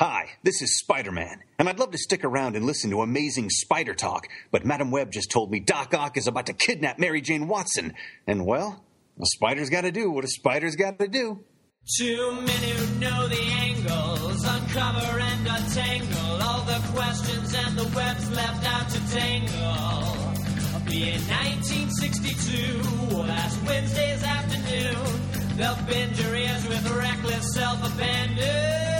Hi, this is Spider Man, and I'd love to stick around and listen to amazing spider talk, but Madame Web just told me Doc Ock is about to kidnap Mary Jane Watson, and well, a spider's gotta do what a spider's gotta do. Too many who know the angles, uncover and untangle all the questions and the webs left out to tangle. Being 1962, last Wednesday's afternoon, they'll bend your ears with reckless self-abandon.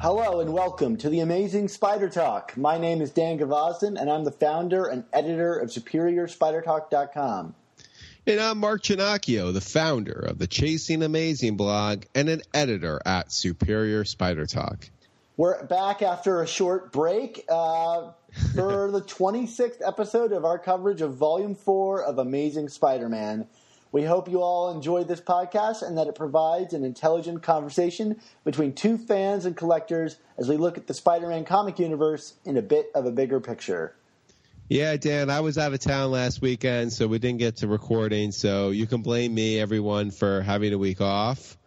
Hello and welcome to the Amazing Spider Talk. My name is Dan Gvozden, and I'm the founder and editor of SuperiorSpiderTalk.com. And I'm Mark Ginocchio, the founder of the Chasing Amazing blog and an editor at Superior Spider Talk. We're back after a short break uh, for the 26th episode of our coverage of Volume 4 of Amazing Spider Man. We hope you all enjoyed this podcast and that it provides an intelligent conversation between two fans and collectors as we look at the Spider Man comic universe in a bit of a bigger picture. Yeah, Dan, I was out of town last weekend, so we didn't get to recording. So you can blame me, everyone, for having a week off.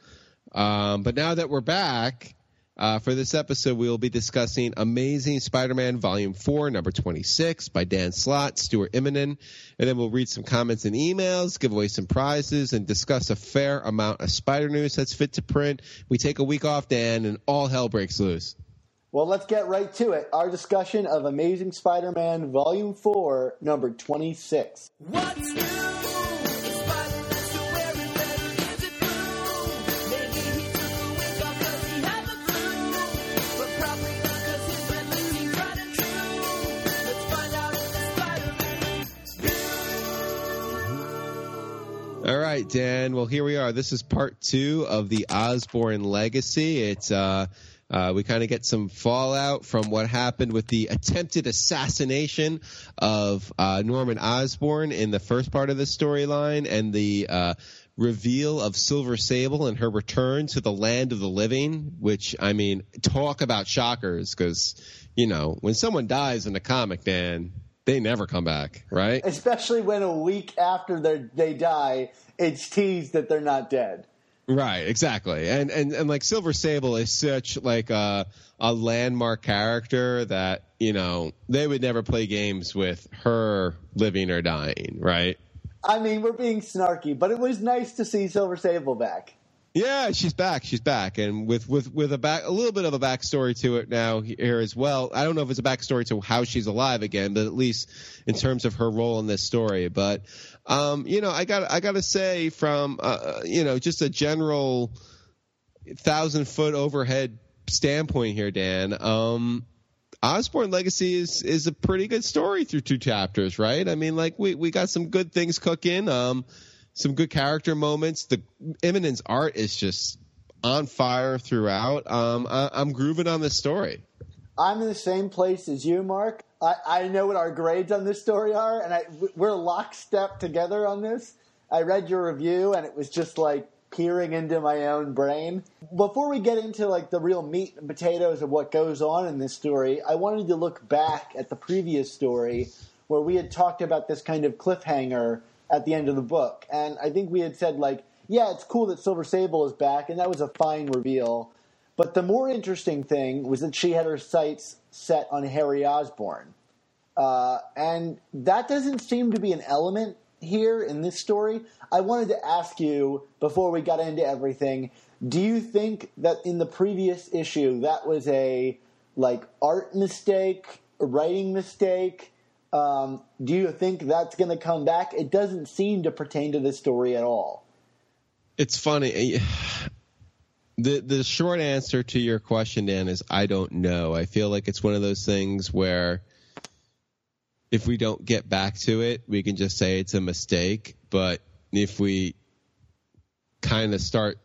Um, but now that we're back, uh, for this episode, we will be discussing Amazing Spider-Man Volume 4, number 26 by Dan Slott, Stuart Immonen. And then we'll read some comments and emails, give away some prizes, and discuss a fair amount of spider news that's fit to print. We take a week off, Dan, and all hell breaks loose. Well, let's get right to it. Our discussion of Amazing Spider Man Volume 4, number 26. What's new? Dan. Well, here we are. This is part two of the Osborn legacy. It's uh, uh, we kind of get some fallout from what happened with the attempted assassination of uh, Norman Osborn in the first part of the storyline, and the uh, reveal of Silver Sable and her return to the land of the living. Which I mean, talk about shockers, because you know when someone dies in a comic, Dan, they never come back, right? Especially when a week after they they die, it's teased that they're not dead. Right, exactly. And and and like Silver Sable is such like a a landmark character that, you know, they would never play games with her living or dying, right? I mean, we're being snarky, but it was nice to see Silver Sable back. Yeah, she's back. She's back, and with with with a back a little bit of a backstory to it now here as well. I don't know if it's a backstory to how she's alive again, but at least in terms of her role in this story. But um, you know, I got I got to say from uh, you know just a general thousand foot overhead standpoint here, Dan. Um, Osborn Legacy is is a pretty good story through two chapters, right? I mean, like we we got some good things cooking, um, some good character moments. The Immonen's art is just on fire throughout. Um, I, I'm grooving on this story. I'm in the same place as you, Mark. I, I know what our grades on this story are, and I, we're lockstep together on this. I read your review, and it was just like peering into my own brain. Before we get into like the real meat and potatoes of what goes on in this story, I wanted to look back at the previous story where we had talked about this kind of cliffhanger at the end of the book, and I think we had said like, yeah, it's cool that Silver Sable is back, and that was a fine reveal. But the more interesting thing was that she had her sights set on Harry Osborn. Uh, and that doesn't seem to be an element here in this story. I wanted to ask you, before we got into everything, do you think that in the previous issue that was a like art mistake, writing mistake? Um, do you think that's going to come back? It doesn't seem to pertain to this story at all. It's funny. The the short answer to your question, Dan, is I don't know. I feel like it's one of those things where if we don't get back to it, we can just say it's a mistake. But if we kind of start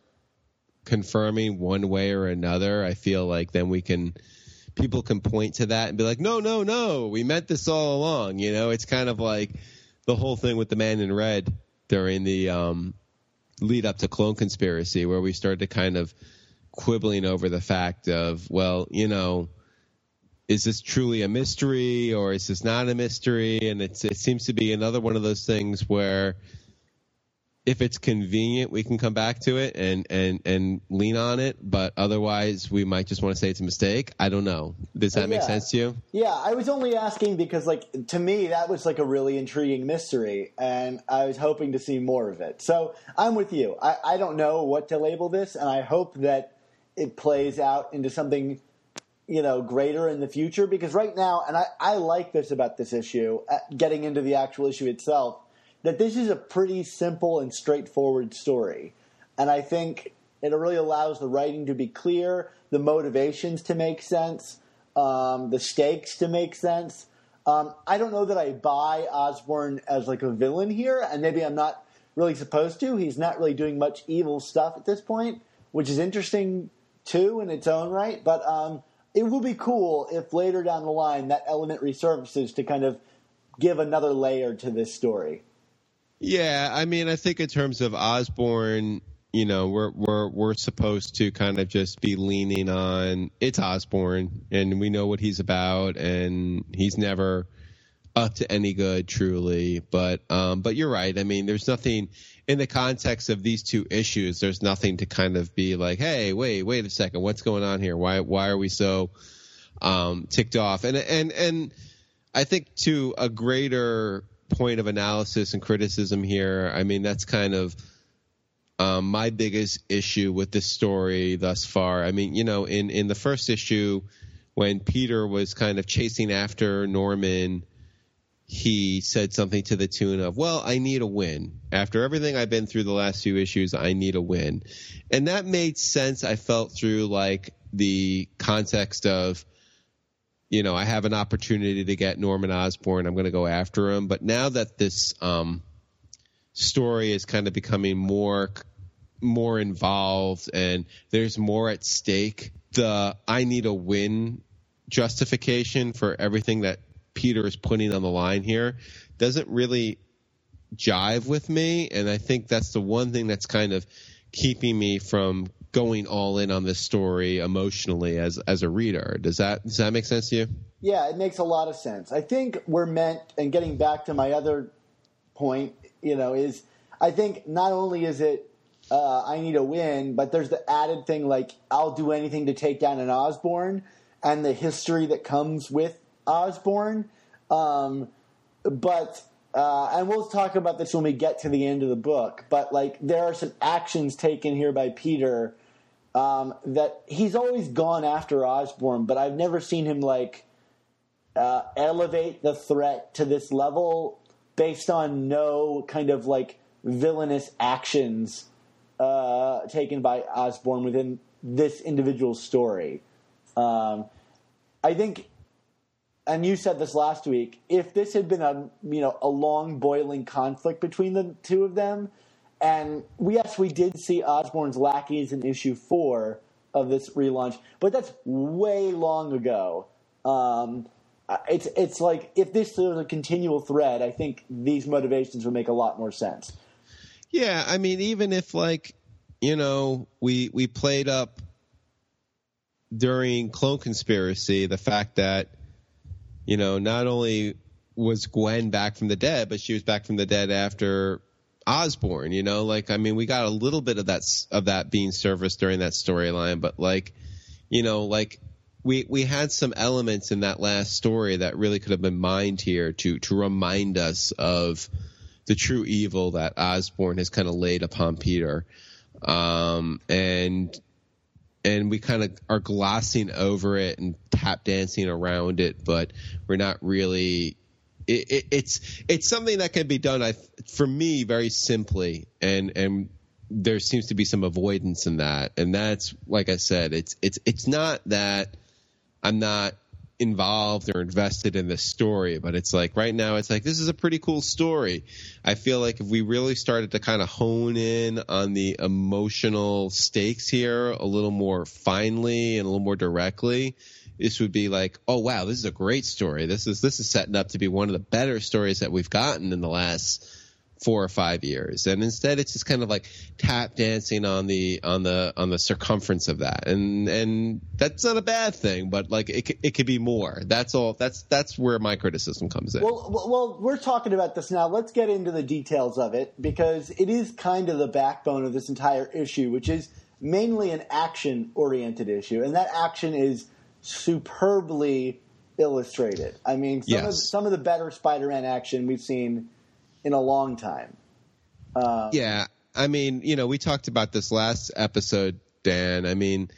confirming one way or another, I feel like then we can people can point to that and be like, no, no, no, we meant this all along. You know, it's kind of like the whole thing with the man in red during the um, lead up to clone conspiracy, where we started to kind of quibbling over the fact of, well, you know, is this truly a mystery or is this not a mystery? And it seems to be another one of those things where if it's convenient, we can come back to it and, and, and lean on it. But otherwise, we might just want to say it's a mistake. I don't know. Does that make Yeah. sense to you? Yeah, I was only asking because, like, to me, that was like a really intriguing mystery, and I was hoping to see more of it. So I'm with you. I, I don't know what to label this, and I hope that it plays out into something, you know, greater in the future. Because right now, and I, I like this about this issue, uh, getting into the actual issue itself, that this is a pretty simple and straightforward story. And I think it really allows the writing to be clear, the motivations to make sense, um, the stakes to make sense. Um, I don't know that I buy Osborn as like a villain here, and maybe I'm not really supposed to. He's not really doing much evil stuff at this point, which is interesting too in its own right. But um, it will be cool if later down the line that element resurfaces to kind of give another layer to this story. Yeah, I mean, I think in terms of Osborn, you know, we're we're we're supposed to kind of just be leaning on it's Osborn, and we know what he's about, and he's never up to any good, truly. But um, but you're right. I mean, there's nothing in the context of these two issues. There's nothing to kind of be like, hey, wait, wait a second, what's going on here? Why why are we so um, ticked off? And and and I think to a greater point of analysis and criticism here, I mean, that's kind of um, my biggest issue with this story thus far. I mean, you know, in, in the first issue, when Peter was kind of chasing after Norman, he said something to the tune of, Well, I need a win. After everything I've been through the last few issues, I need a win. And that made sense, I felt, through like the context of, you know, I have an opportunity to get Norman Osborn. I'm going to go after him. But now that this um, story is kind of becoming more more involved and there's more at stake, the I need a win justification for everything that Peter is putting on the line here doesn't really jive with me. And I think that's the one thing that's kind of keeping me from going all in on this story emotionally as as a reader. Does that does that make sense to you? Yeah, it makes a lot of sense. I think we're meant, and getting back to my other point, you know, is I think not only is it uh, I need a win, but there's the added thing like I'll do anything to take down an Osborn and the history that comes with Osborn. Um, but uh, and we'll talk about this when we get to the end of the book. But like there are some actions taken here by Peter um, that he's always gone after Osborn, but I've never seen him like uh, elevate the threat to this level based on no kind of like villainous actions uh, taken by Osborn within this individual story. Um, I think, and you said this last week. If this had been a you know a long boiling conflict between the two of them, and yes, we did see Osborn's lackeys in issue four of this relaunch, but that's way long ago. Um, it's it's like if this was a continual thread, I think these motivations would make a lot more sense. Yeah, I mean, even if like you know we we played up during Clone Conspiracy the fact that you know not only was Gwen back from the dead, but she was back from the dead after Osborn. You know, like I mean, we got a little bit of that of that being serviced during that storyline, but like you know, like we we had some elements in that last story that really could have been mined here to to remind us of the true evil that Osborn has kind of laid upon Peter, um, and and we kind of are glossing over it and tap dancing around it, but we're not really. It, it, it's it's something that can be done. I for me very simply, and and there seems to be some avoidance in that, and that's like I said, it's it's it's not that I'm not involved or invested in this story, but it's like right now it's like this is a pretty cool story. I feel like if we really started to kind of hone in on the emotional stakes here a little more finely and a little more directly, this would be like, oh wow, this is a great story. This is this is setting up to be one of the better stories that we've gotten in the last four or five years and instead it's just kind of like tap dancing on the on the on the circumference of that and and that's not a bad thing but like it, it could be more that's all that's that's where my criticism comes in Well, well, we're talking about this now. Let's get into the details of it because it is kind of the backbone of this entire issue, which is mainly an action oriented issue. And that action is superbly illustrated. I mean, some, of, Yes. some of the better Spider Man action we've seen in a long time. yeah i mean you know we talked about this last episode dan. I mean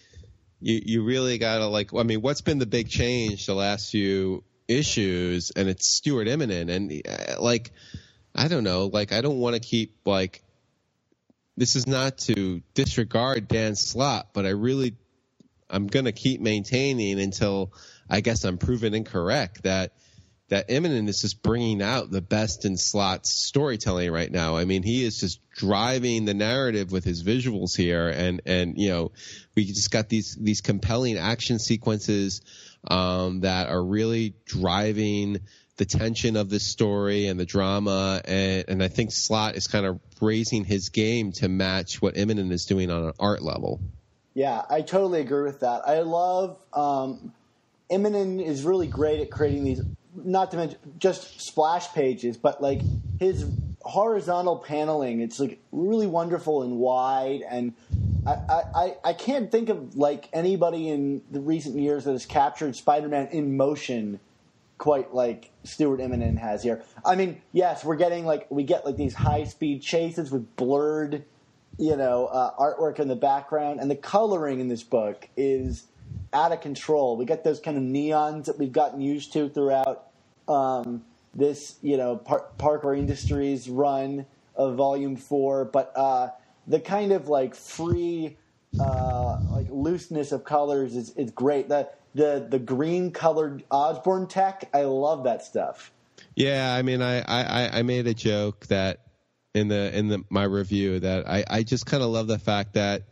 you you really gotta like i mean what's been the big change the last few issues? And it's stuart immonen. And uh, like i don't know like i don't want to keep like this is not to disregard Dan Slott's, but i really i'm gonna keep maintaining until i guess i'm proven incorrect that that Immonen is just bringing out the best in Slott's storytelling right now. I mean, he is just driving the narrative with his visuals here, and and you know, we just got these these compelling action sequences um, that are really driving the tension of this story and the drama, and and I think Slot is kind of raising his game to match what Immonen is doing on an art level. Yeah, I totally agree with that. I love um, Immonen is really great at creating these, not to mention just splash pages, but like his horizontal paneling. It's like really wonderful and wide, and I, I, I- can't think of like anybody in the recent years that has captured Spider-Man in motion quite like Stuart Immonen has here. I mean, yes, we're getting like we get like these high speed chases with blurred, you know, uh, artwork in the background, and the coloring in this book is out of control. We get those kind of neons that we've gotten used to throughout um, this, you know, Par- Parker Industries run of Volume Four, but uh, the kind of like free, uh, like looseness of colors is, is great. The the the green colored Osborn tech, I love that stuff. Yeah, I mean, I, I, I made a joke that in the in the my review that I, I just kind of love the fact that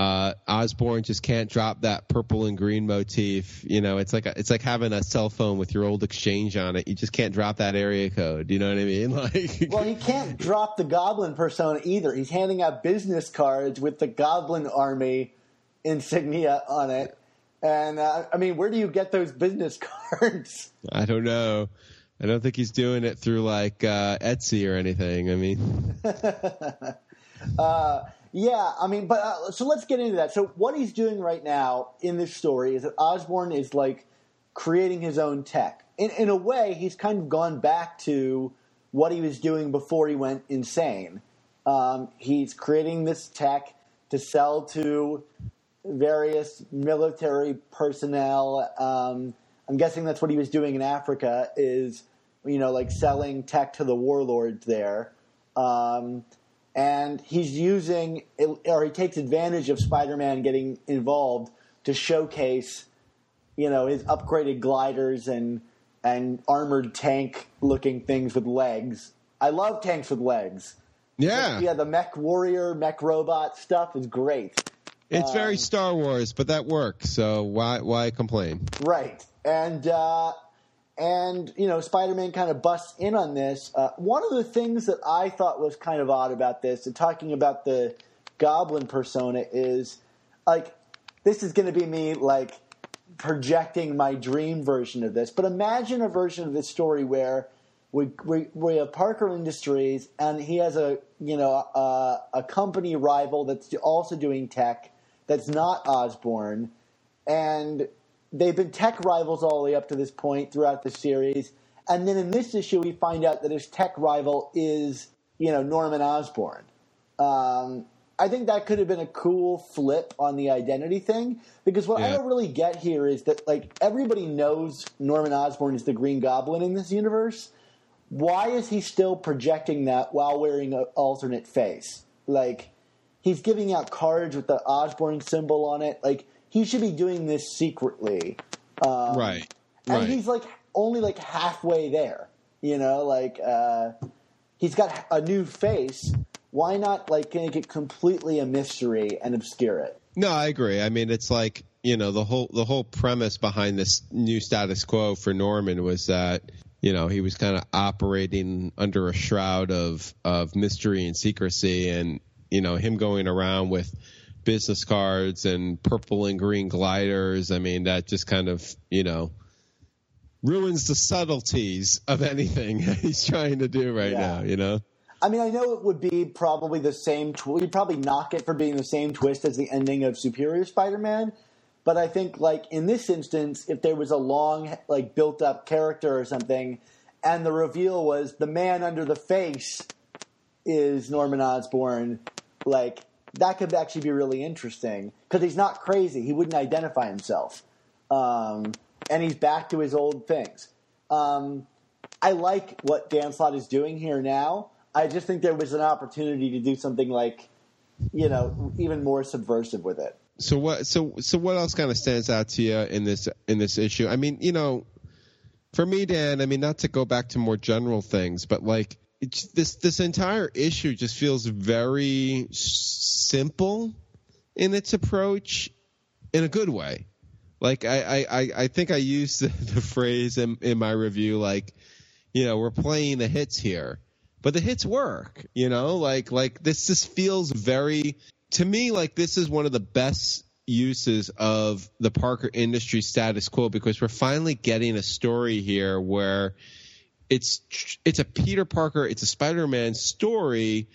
uh, Osborn just can't drop that purple and green motif. You know, it's like a, it's like having a cell phone with your old exchange on it. You just can't drop that area code. You know what I mean? Like, Well, he can't drop the Goblin persona either. He's handing out business cards with the Goblin Army insignia on it. And uh, I mean, where do you get those business cards? I don't know. I don't think he's doing it through like uh, Etsy or anything. I mean, Yeah, I mean, but uh, so let's get into that. So what he's doing right now in this story is that Osborn is like creating his own tech. In, in a way, he's kind of gone back to what he was doing before he went insane. Um, he's creating this tech to sell to various military personnel. Um, I'm guessing that's what he was doing in Africa. Is you know like selling tech to the warlords there. Um, and he's using or he takes advantage of Spider-Man getting involved to showcase, you know, his upgraded gliders and and armored tank looking things with legs. I love tanks with legs. yeah, Yeah, the mech warrior, mech robot stuff is great. it's very Star Wars, but that works. So why why complain? Right. And uh, and you know, Spider-Man kind of busts in on this. Uh, one of the things that I thought was kind of odd about this, and talking about the Goblin persona, is like this is going to be me like projecting my dream version of this. But imagine a version of this story where we we, we have Parker Industries, and he has a you know a, a company rival that's also doing tech that's not Osborn, and they've been tech rivals all the way up to this point throughout the series. And then in this issue, we find out that his tech rival is, you know, Norman Osborn. Um, I think that could have been a cool flip on the identity thing because what I don't really get here is that like everybody knows Norman Osborn is the Green Goblin in this universe. Why is he still projecting that while wearing an alternate face? Like he's giving out cards with the Osborn symbol on it. Like he should be doing this secretly. Um, right. and Right. he's like only like halfway there. You know, like uh, he's got a new face. Why not like make it completely a mystery and obscure it? No, I agree. I mean, it's like you know the whole the whole premise behind this new status quo for Norman was that you know he was kind of operating under a shroud of of mystery and secrecy, and you know him going around with business cards and purple and green gliders. I mean, that just kind of you know ruins the subtleties of anything he's trying to do right Yeah. now. You know. I mean, I know it would be probably the same. Tw- you'd probably knock it for being the same twist as the ending of Superior Spider-Man, but I think like in this instance, if there was a long, like built-up character or something, and the reveal was the man under the face is Norman Osborn, like that could actually be really interesting because he's not crazy. He wouldn't identify himself, um, and he's back to his old things. Um, I like what Dan Slott is doing here now. I just think there was an opportunity to do something like, you know, even more subversive with it. So what? So so what else kind of stands out to you in this in this issue? I mean, you know, for me, Dan. I mean, not to go back to more general things, but like it's, this this entire issue just feels very simple in its approach, in a good way. Like I I I, think I used the, the phrase in, in my review, like you know, we're playing the hits here, but the hits work. You know, like like this just feels very to me like this is one of the best uses of the Parker industry status quo because we're finally getting a story here where it's it's a Peter Parker, it's a Spider-Man story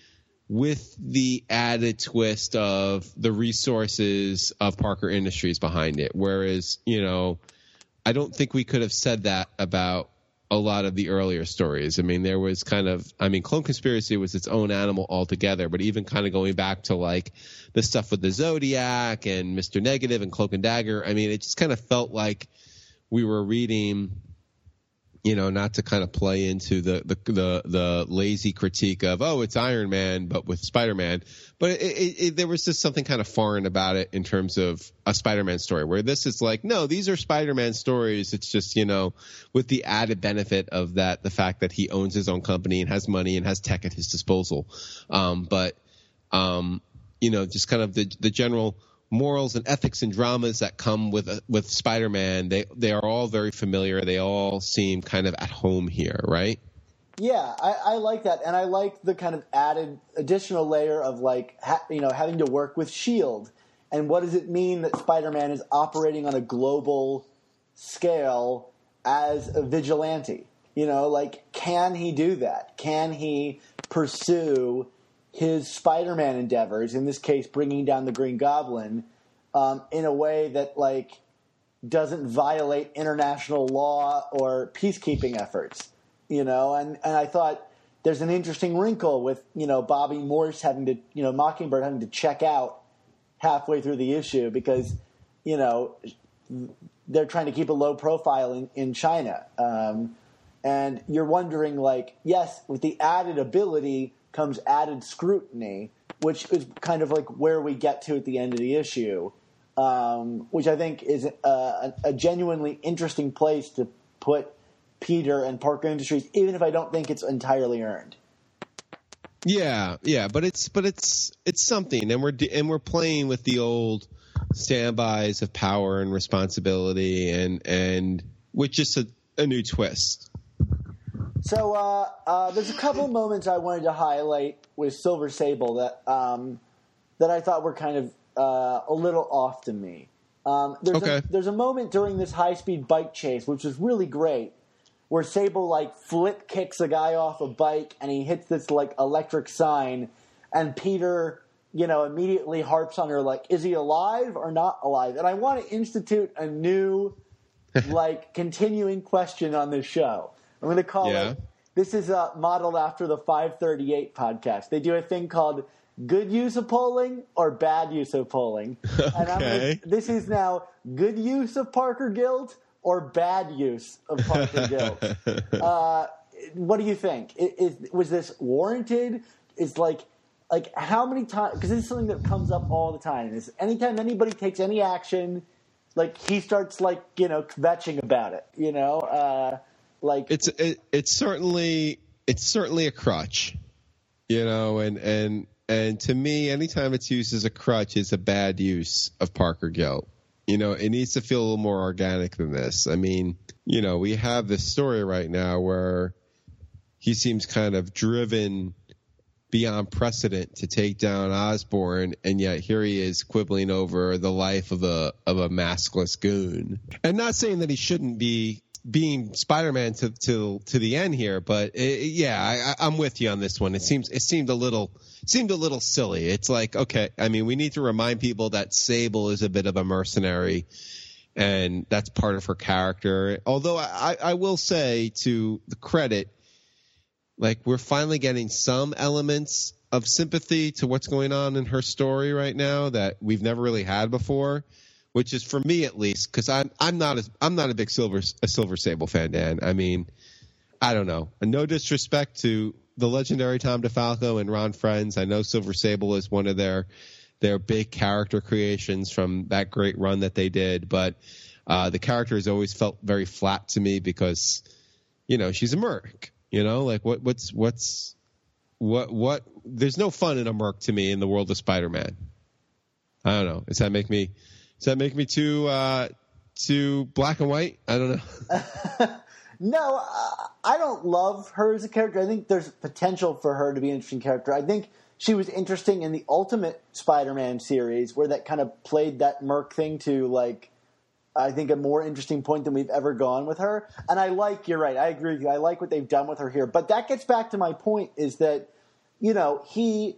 with the added twist of the resources of Parker Industries behind it. Whereas, you know, I don't think we could have said that about a lot of the earlier stories. I mean, there was kind of, I mean, Clone Conspiracy was its own animal altogether, but even kind of going back to like the stuff with the Zodiac and Mr. Negative and Cloak and Dagger, I mean, it just kind of felt like we were reading you know, not to kind of play into the the the, the lazy critique of oh, it's Iron Man, but with Spider Man. But it, it, it, there was just something kind of foreign about it in terms of a Spider Man story, where this is like, no, these are Spider Man stories. It's just you know, with the added benefit of that, the fact that he owns his own company and has money and has tech at his disposal. Um, but um, you know, just kind of the the general morals and ethics and dramas that come with uh, with Spider-Man, they they are all very familiar. They all seem kind of at home here, right? Yeah, I, I like that, and I like the kind of added additional layer of like ha, you know having to work with Shield, and what does it mean that Spider-Man is operating on a global scale as a vigilante? You know, like can he do that? Can he pursue his Spider-Man endeavors? In this case, bringing down the Green Goblin um, in a way that like doesn't violate international law or peacekeeping efforts you know and and i thought there's an interesting wrinkle with you know bobbi morse having to you know mockingbird having to check out halfway through the issue because you know they're trying to keep a low profile in, in china um, and you're wondering like yes with the added ability comes added scrutiny which is kind of like where we get to at the end of the issue um, which i think is a, a, a genuinely interesting place to put Peter and Parker Industries, even if I don't think it's entirely earned. Yeah, yeah, but it's but it's it's something, and we're and we're playing with the old standbys of power and responsibility, and and with just a, a new twist. So uh, uh, there's a couple moments I wanted to highlight with Silver Sable that um, that I thought were kind of uh, a little off to me. Um, there's, Okay. a, there's a moment during this high speed bike chase, which was really great, where Sable like flip kicks a guy off a bike and he hits this like electric sign, and Peter, you know, immediately harps on her like, is he alive or not alive? And I want to institute a new, like, continuing question on this show. I'm going to call Yeah. it. This is uh, modeled after the 538 podcast. They do a thing called good use of polling or bad use of polling. And I'm Okay. gonna, this is now good use of Parker guilt or bad use of Parker guilt. Uh, what do you think? I- Is, was this warranted? Is like like how many times? Because this is something that comes up all the time. Is anytime anybody takes any action, like he starts like you know kvetching about it. You know, uh, like it's it, it's certainly it's certainly a crutch, you know, and and and to me, anytime it's used as a crutch, it's a bad use of Parker guilt. You know, it needs to feel a little more organic than this. I mean, you know, we have this story right now where he seems kind of driven beyond precedent to take down Osborn, and yet here he is quibbling over the life of a of a maskless goon. And not saying that he shouldn't be being Spider-Man to to to the end here, but it, yeah, I, I'm with you on this one. It seems it seemed a little seemed a little silly. It's like okay, I mean, we need to remind people that Sable is a bit of a mercenary, and that's part of her character. Although I, I will say to the credit, like we're finally getting some elements of sympathy to what's going on in her story right now that we've never really had before which is for me at least, because I'm I'm not I'm not a big silver a Silver Sable fan, Dan. I mean, I don't know. No disrespect to the legendary Tom DeFalco and Ron Frenz. I know Silver Sable is one of their their big character creations from that great run that they did, but uh, the character has always felt very flat to me because, you know, she's a merc. You know, like what what's what's what what? There's no fun in a merc to me in the world of Spider-Man. I don't know. Does that make me? Does that make me too uh, too black and white? I don't know. no, uh, I don't love her as a character. I think there's potential for her to be an interesting character. I think she was interesting in the Ultimate Spider-Man series, where that kind of played that Merc thing to like. I think a more interesting point than we've ever gone with her. And I like, you're right, I agree with you. I like what they've done with her here. But that gets back to my point is that, you know, he,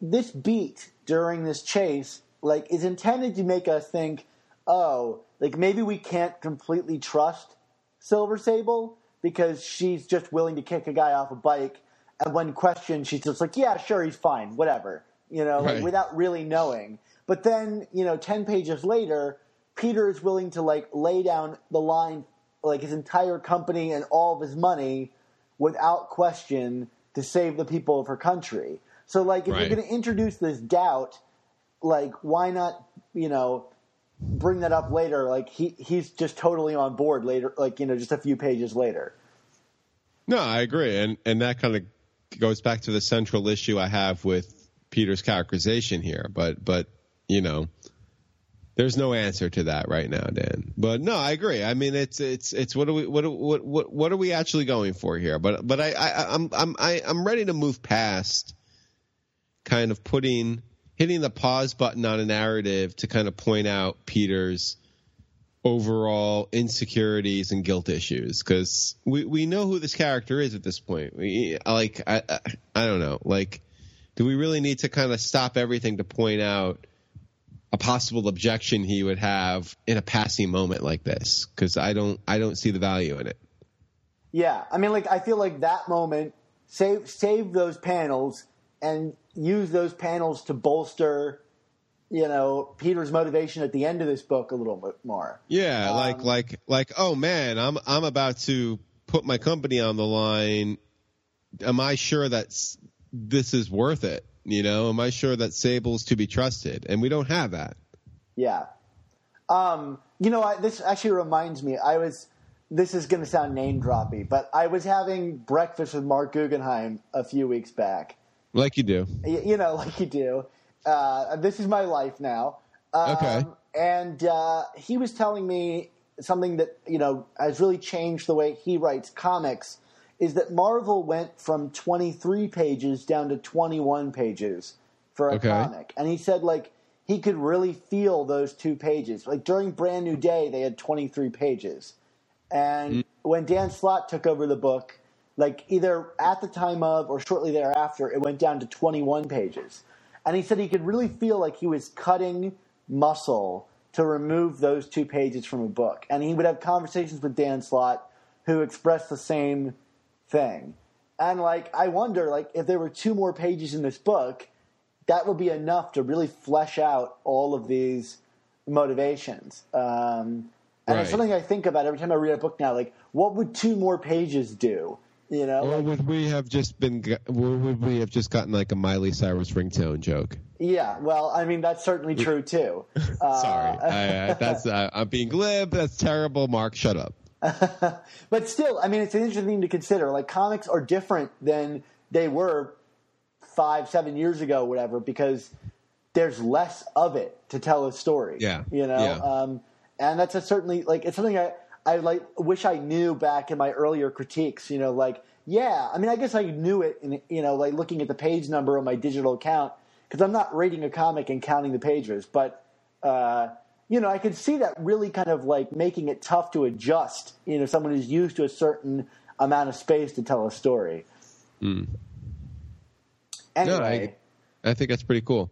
this beat during this chase like is intended to make us think, oh, like maybe we can't completely trust Silver Sable because she's just willing to kick a guy off a bike, and when questioned, she's just like, yeah, sure, he's fine, whatever, you know, right. like, without really knowing. But then, you know, ten pages later, Peter is willing to like lay down the line, like his entire company and all of his money, without question, to save the people of her country. So, like, if right. you're going to introduce this doubt like why not you know bring that up later? Like he he's just totally on board later like you know just a few pages later. No i agree. And and that kind of goes back to the central issue i have with peter's characterization here. But but you know there's no answer to that right now dan. But no i agree. I mean it's it's it's what are we what what what what are we actually going for here? But but i, I i'm i'm I, i'm ready to move past kind of putting hitting the pause button on a narrative to kind of point out Peter's overall insecurities and guilt issues because we, we know who this character is at this point. We, like, I, I, I don't know. Like, do we really need to kind of stop everything to point out a possible objection he would have in a passing moment like this? Because I don't, I don't see the value in it. Yeah, I mean, like, I feel like that moment save save those panels and use those panels to bolster you know Peter's motivation at the end of this book a little bit more. Yeah, um, like like like oh man, I'm I'm about to put my company on the line. Am I sure that this is worth it? You know, am I sure that Sable's to be trusted? And we don't have that. Yeah. Um, you know, I, this actually reminds me. I was. This is going to sound name droppy, but I was having breakfast with Marc Guggenheim a few weeks back, like you do. You know, like you do. Uh, this is my life now. Um, okay. And uh, he was telling me something that you know has really changed the way he writes comics. Is that Marvel went from 23 pages down to 21 pages for a okay. comic, and he said like he could really feel those two pages. Like during Brand New Day, they had 23 pages, and mm. when Dan Slott took over the book like either at the time of or shortly thereafter, it went down to 21 pages. And he said he could really feel like he was cutting muscle to remove those two pages from a book. And he would have conversations with Dan Slott who expressed the same thing. And like, I wonder, like, if there were two more pages in this book, that would be enough to really flesh out all of these motivations. Um, and right. it's something I think about every time I read a book now. Like, what would two more pages do? You know, or would we have just been? Or would we have just gotten like a Miley Cyrus ringtone joke? Yeah, well, I mean that's certainly true too. Uh, Sorry, I, I, that's uh, I'm being glib. That's terrible. Mark, shut up. but still, I mean, it's an interesting thing to consider. Like comics are different than they were five, seven years ago, whatever, because there's less of it to tell a story. Yeah, you know, yeah. um, and that's a certainly like it's something I I like wish I knew back in my earlier critiques. You know, like yeah, I mean, I guess I knew it, in, you know, like looking at the page number on my digital account because I'm not reading a comic and counting the pages, but. Uh, you know, I could see that really kind of like making it tough to adjust. You know, someone who's used to a certain amount of space to tell a story. Mm. Anyway, no, I, I, think that's pretty cool.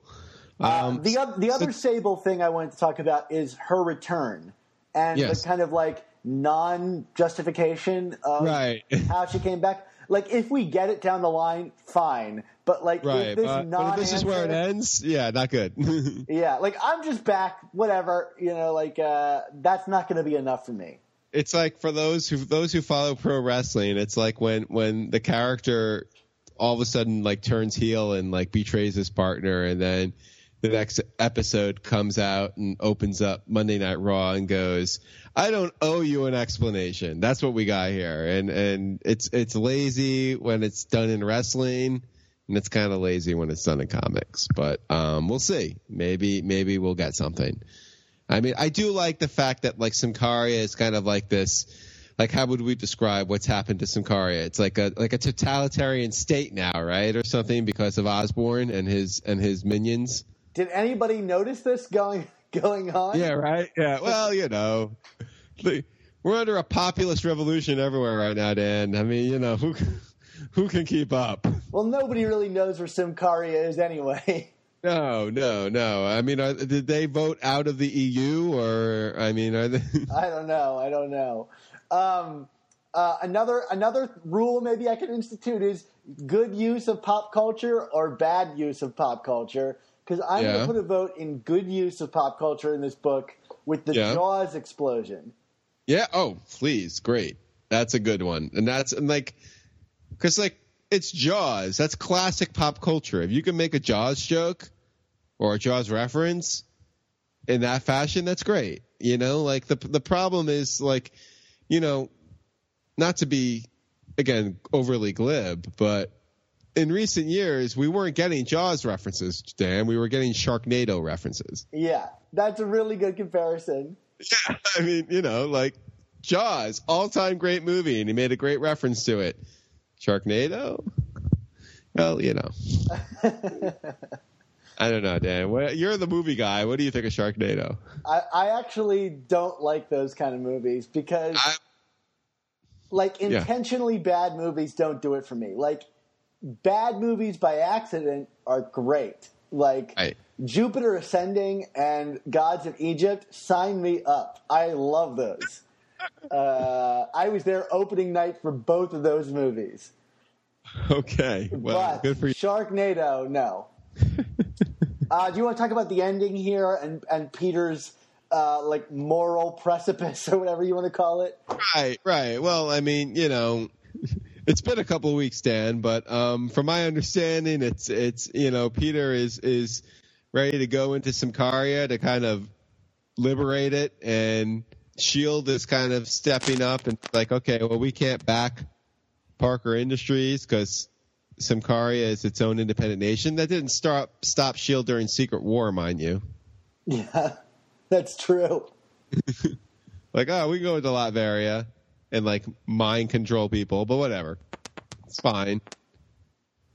Um, uh, the the other so, Sable thing I wanted to talk about is her return and yes. the kind of like non justification of right. how she came back. Like, if we get it down the line, fine. But like, right. if this, but if this is where it ends, yeah, not good. yeah, like I'm just back, whatever. You know, like uh, that's not going to be enough for me. It's like for those who those who follow pro wrestling, it's like when when the character all of a sudden like turns heel and like betrays his partner, and then the next episode comes out and opens up Monday Night Raw and goes, "I don't owe you an explanation." That's what we got here, and and it's it's lazy when it's done in wrestling, and it's kind of lazy when it's done in comics. But um, we'll see. Maybe maybe we'll get something. I mean, I do like the fact that like Symkaria is kind of like this. Like, how would we describe what's happened to Symkaria? It's like a like a totalitarian state now, right, or something, because of Osborn and his and his minions. Did anybody notice this going going on? Yeah, right. Yeah. Well, you know, we're under a populist revolution everywhere right now, Dan. I mean, you know, who who can keep up? Well, nobody really knows where Symkaria is anyway. No, no, no. I mean, are, did they vote out of the EU, or I mean, are they? I don't know. I don't know. Um, uh, another another rule maybe I could institute is good use of pop culture or bad use of pop culture because I'm yeah. going to put a vote in good use of pop culture in this book with the yeah. Jaws explosion. Yeah. Oh, please. Great. That's a good one. And that's and like, because like it's Jaws. That's classic pop culture. If you can make a Jaws joke or a Jaws reference in that fashion, that's great. You know, like the the problem is like, you know, not to be again overly glib, but in recent years, we weren't getting Jaws references, Dan. We were getting Sharknado references. Yeah, that's a really good comparison. Yeah, I mean, you know, like Jaws, all time great movie, and he made a great reference to it. Sharknado? Well, you know. I don't know, Dan. What, you're the movie guy. What do you think of Sharknado? I, I actually don't like those kind of movies because, I, like, intentionally yeah. bad movies don't do it for me. Like, bad movies by accident are great. Like right. Jupiter Ascending and Gods of Egypt, sign me up. I love those. uh, I was there opening night for both of those movies. Okay, well, but good for you. Sharknado, no. uh, do you want to talk about the ending here and and Peter's uh, like moral precipice or whatever you want to call it? Right, right. Well, I mean, you know, it's been a couple of weeks, Dan, but um, from my understanding, it's it's you know Peter is is ready to go into Symkaria to kind of liberate it, and Shield is kind of stepping up and like, okay, well, we can't back Parker Industries because Symkaria is its own independent nation. That didn't stop stop Shield during Secret War, mind you. Yeah, that's true. like, oh, we can go into Latveria and like mind control people, but whatever. It's fine.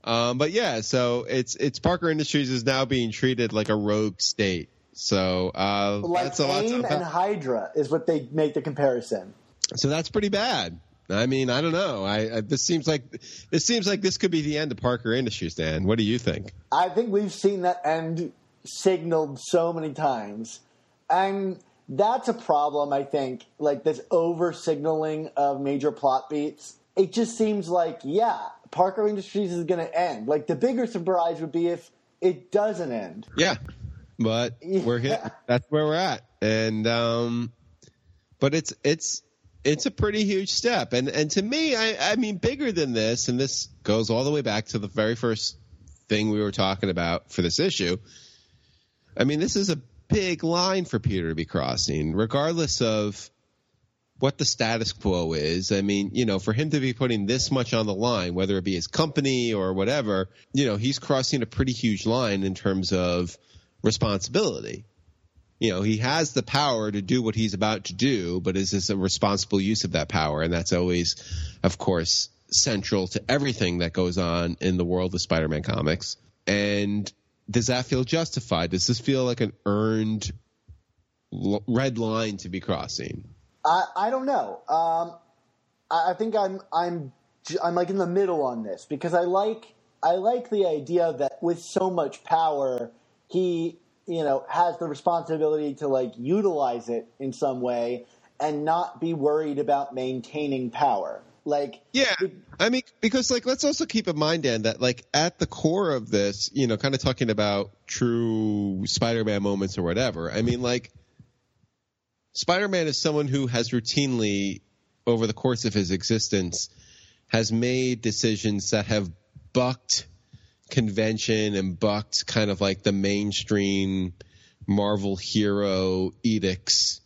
Um, but yeah, so it's it's Parker Industries is now being treated like a rogue state. So uh, like that's a AIM and Hydra is what they make the comparison. So that's pretty bad. I mean, I don't know. I, I, this seems like this seems like this could be the end of Parker Industries. Dan, what do you think? I think we've seen that end signaled so many times, and that's a problem, I think, like this over signaling of major plot beats. It just seems like, yeah, Parker Industries is going to end. Like the bigger surprise would be if it doesn't end. Yeah. But yeah. we're here. That's where we're at. And, um, but it's, it's, it's a pretty huge step. And, and to me, I, I mean, bigger than this, and this goes all the way back to the very first thing we were talking about for this issue. I mean, this is a big line for Peter to be crossing, regardless of what the status quo is. I mean, you know, for him to be putting this much on the line, whether it be his company or whatever, you know, he's crossing a pretty huge line in terms of responsibility. You know, he has the power to do what he's about to do, but is this a responsible use of that power? And that's always, of course, central to everything that goes on in the world of Spider-Man comics. And does that feel justified? Does this feel like an earned l- red line to be crossing? I, I don't know. Um, I, I think I'm I'm I'm like in the middle on this because I like I like the idea that with so much power, he you know has the responsibility to like utilize it in some way and not be worried about maintaining power. Like Yeah. I mean, because like, let's also keep in mind, Dan, that like at the core of this, you know, kind of talking about true Spider-Man moments or whatever. I mean, like, Spider-Man is someone who has routinely, over the course of his existence, has made decisions that have bucked convention and bucked kind of like the mainstream Marvel hero edicts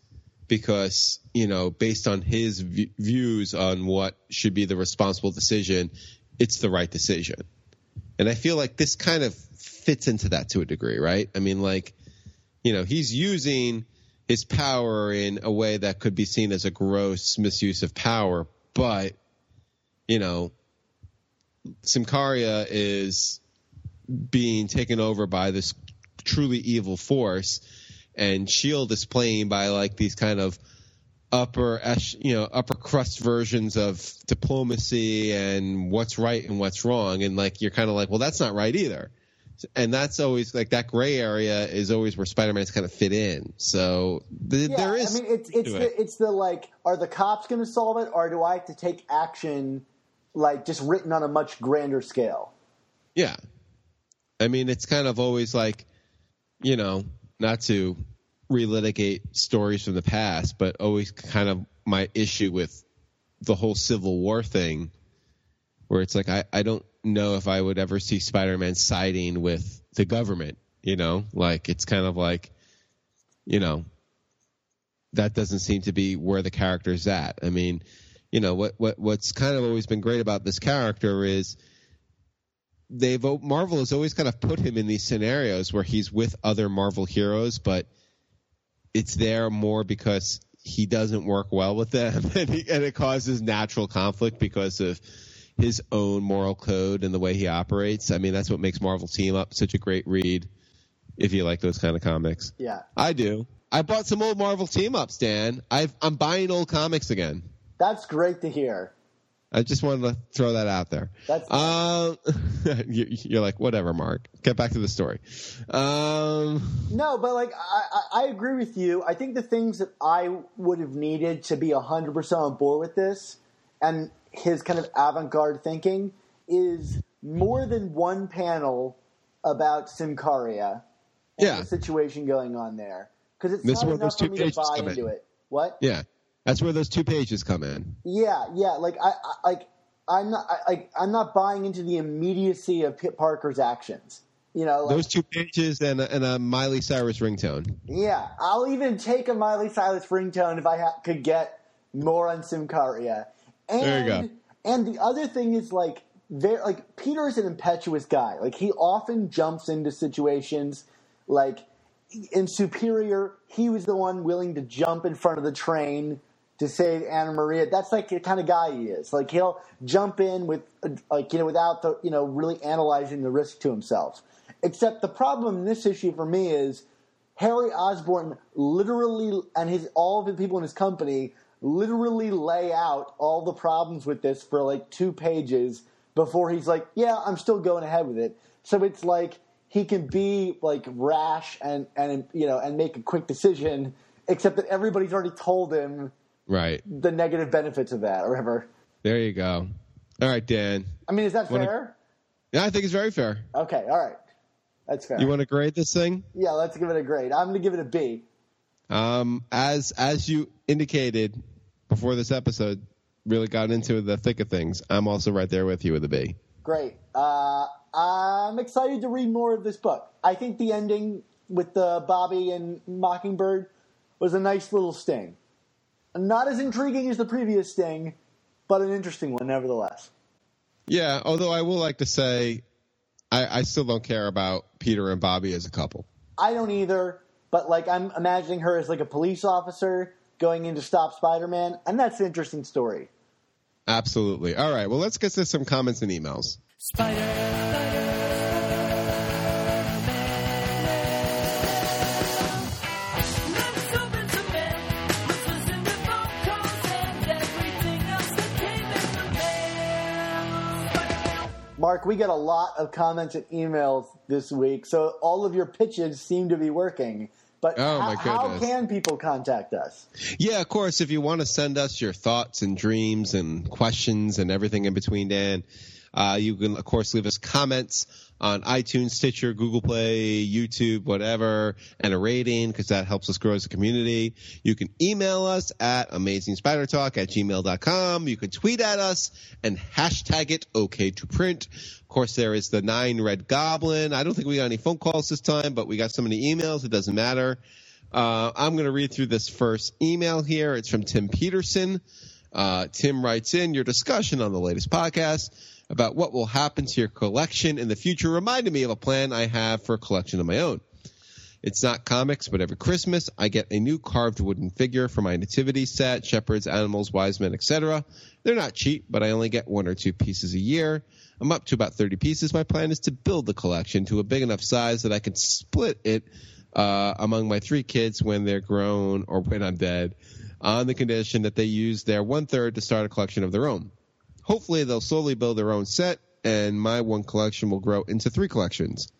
because you know based on his v- views on what should be the responsible decision it's the right decision. And i feel like this kind of fits into that to a degree right? I mean like you know he's using his power in a way that could be seen as a gross misuse of power but you know Symkaria is being taken over by this truly evil force and shield is playing by like these kind of upper you know upper crust versions of diplomacy and what's right and what's wrong and like you're kind of like well that's not right either and that's always like that gray area is always where spider-man's kind of fit in so th- yeah, there is I mean it's it's the it. it's the like are the cops going to solve it or do I have to take action like just written on a much grander scale? Yeah. I mean, it's kind of always like, you know, not to relitigate stories from the past, but always kind of my issue with the whole Civil War thing, where it's like, I, I don't know if I would ever see Spider Man siding with the government, you know? Like, it's kind of like, you know, that doesn't seem to be where the character's at. I mean, you know, what, what, what's kind of always been great about this character is, they've Marvel has always kind of put him in these scenarios where he's with other Marvel heroes, but it's there more because he doesn't work well with them, and, he, and it causes natural conflict because of his own moral code and the way he operates. I mean, that's what makes Marvel Team Up such a great read. If you like those kind of comics, Yeah. I do. I bought some old Marvel Team Ups, Dan. I've, I'm buying old comics again. That's great to hear. I just wanted to throw that out there. That's- um, you- you're like whatever, Mark. Get back to the story. Um, No, but like I, I, agree with you. I think the things that I would have needed to be hundred percent on board with this, and his kind of avant-garde thinking, is more than one panel about Symkaria and Yeah. the situation going on there. Because it's This is not enough for two me to buy into it. What? yeah, that's where those two pages come in. Yeah, yeah. Like I, I like I'm not like I'm not buying into the immediacy of Pete Parker's actions. You know, like, Those two pages and a, and a Miley Cyrus ringtone. Yeah, I'll even take a Miley Cyrus ringtone if I ha- could get more on Symkaria. And, There you go. And the other thing is like, there, like Peter is an impetuous guy. Like he often jumps into situations. Like in Superior, he was the one willing to jump in front of the train to save Anna Maria. That's like the kind of guy he is. Like he'll jump in with, like you know, without the you know really analyzing the risk to himself. Except the problem in this issue for me is Harry Osborn literally and his all of the people in his company literally lay out all the problems with this for like two pages before he's like, yeah, I'm still going ahead with it. So it's like he can be like rash and and you know and make a quick decision, except that everybody's already told him Right. the negative benefits of that or whatever. There you go. All right, Dan. I mean, is that Wanna- fair? Yeah, I think it's very fair. Okay, all right, that's fair. You want to grade this thing? yeah, let's give it a grade. I'm going to give it a B. Um, as as you indicated before this episode really got into the thick of things, I'm also right there with you with a B. Great. Uh, I'm excited to read more of this book. I think the ending with the Bobbi and Mockingbird was a nice little sting. Not as intriguing as the previous sting, but an interesting one nevertheless. Yeah, although I will like to say, I, I still don't care about Peter and Bobbi as a couple. I don't either, but like I'm imagining her as like a police officer going in to stop Spider-Man, and that's an interesting story. Absolutely. All right. Well, let's get to some comments and emails. Let's Mark, we get a lot of comments and emails this week, so all of your pitches seem to be working. But Oh, how, how can people contact us? Yeah, of course. If you want to send us your thoughts and dreams and questions and everything in between, Dan, uh, you can of course leave us comments on iTunes, Stitcher, Google Play, YouTube, whatever, and a rating because that helps us grow as a community. You can email us at amazingspidertalk at gmail.com. You can tweet at us and hashtag it okay to print. Of course, there is the nine red goblin. I don't think we got any phone calls this time, but we got so many emails. It doesn't matter. Uh, I'm going to read through this first email here. It's from Tim Peterson. Uh, Tim writes in your discussion on the latest podcast about what will happen to your collection in the future reminded me of a plan I have for a collection of my own. It's not comics, but every Christmas I get a new carved wooden figure for my nativity set, shepherds, animals, wise men, etc. They're not cheap, but I only get one or two pieces a year. I'm up to about 30 pieces. My plan is to build the collection to a big enough size that I can split it uh, among my three kids when they're grown or when I'm dead, on the condition that they use their one third to start a collection of their own. Hopefully, they'll slowly build their own set, and my one collection will grow into three collections.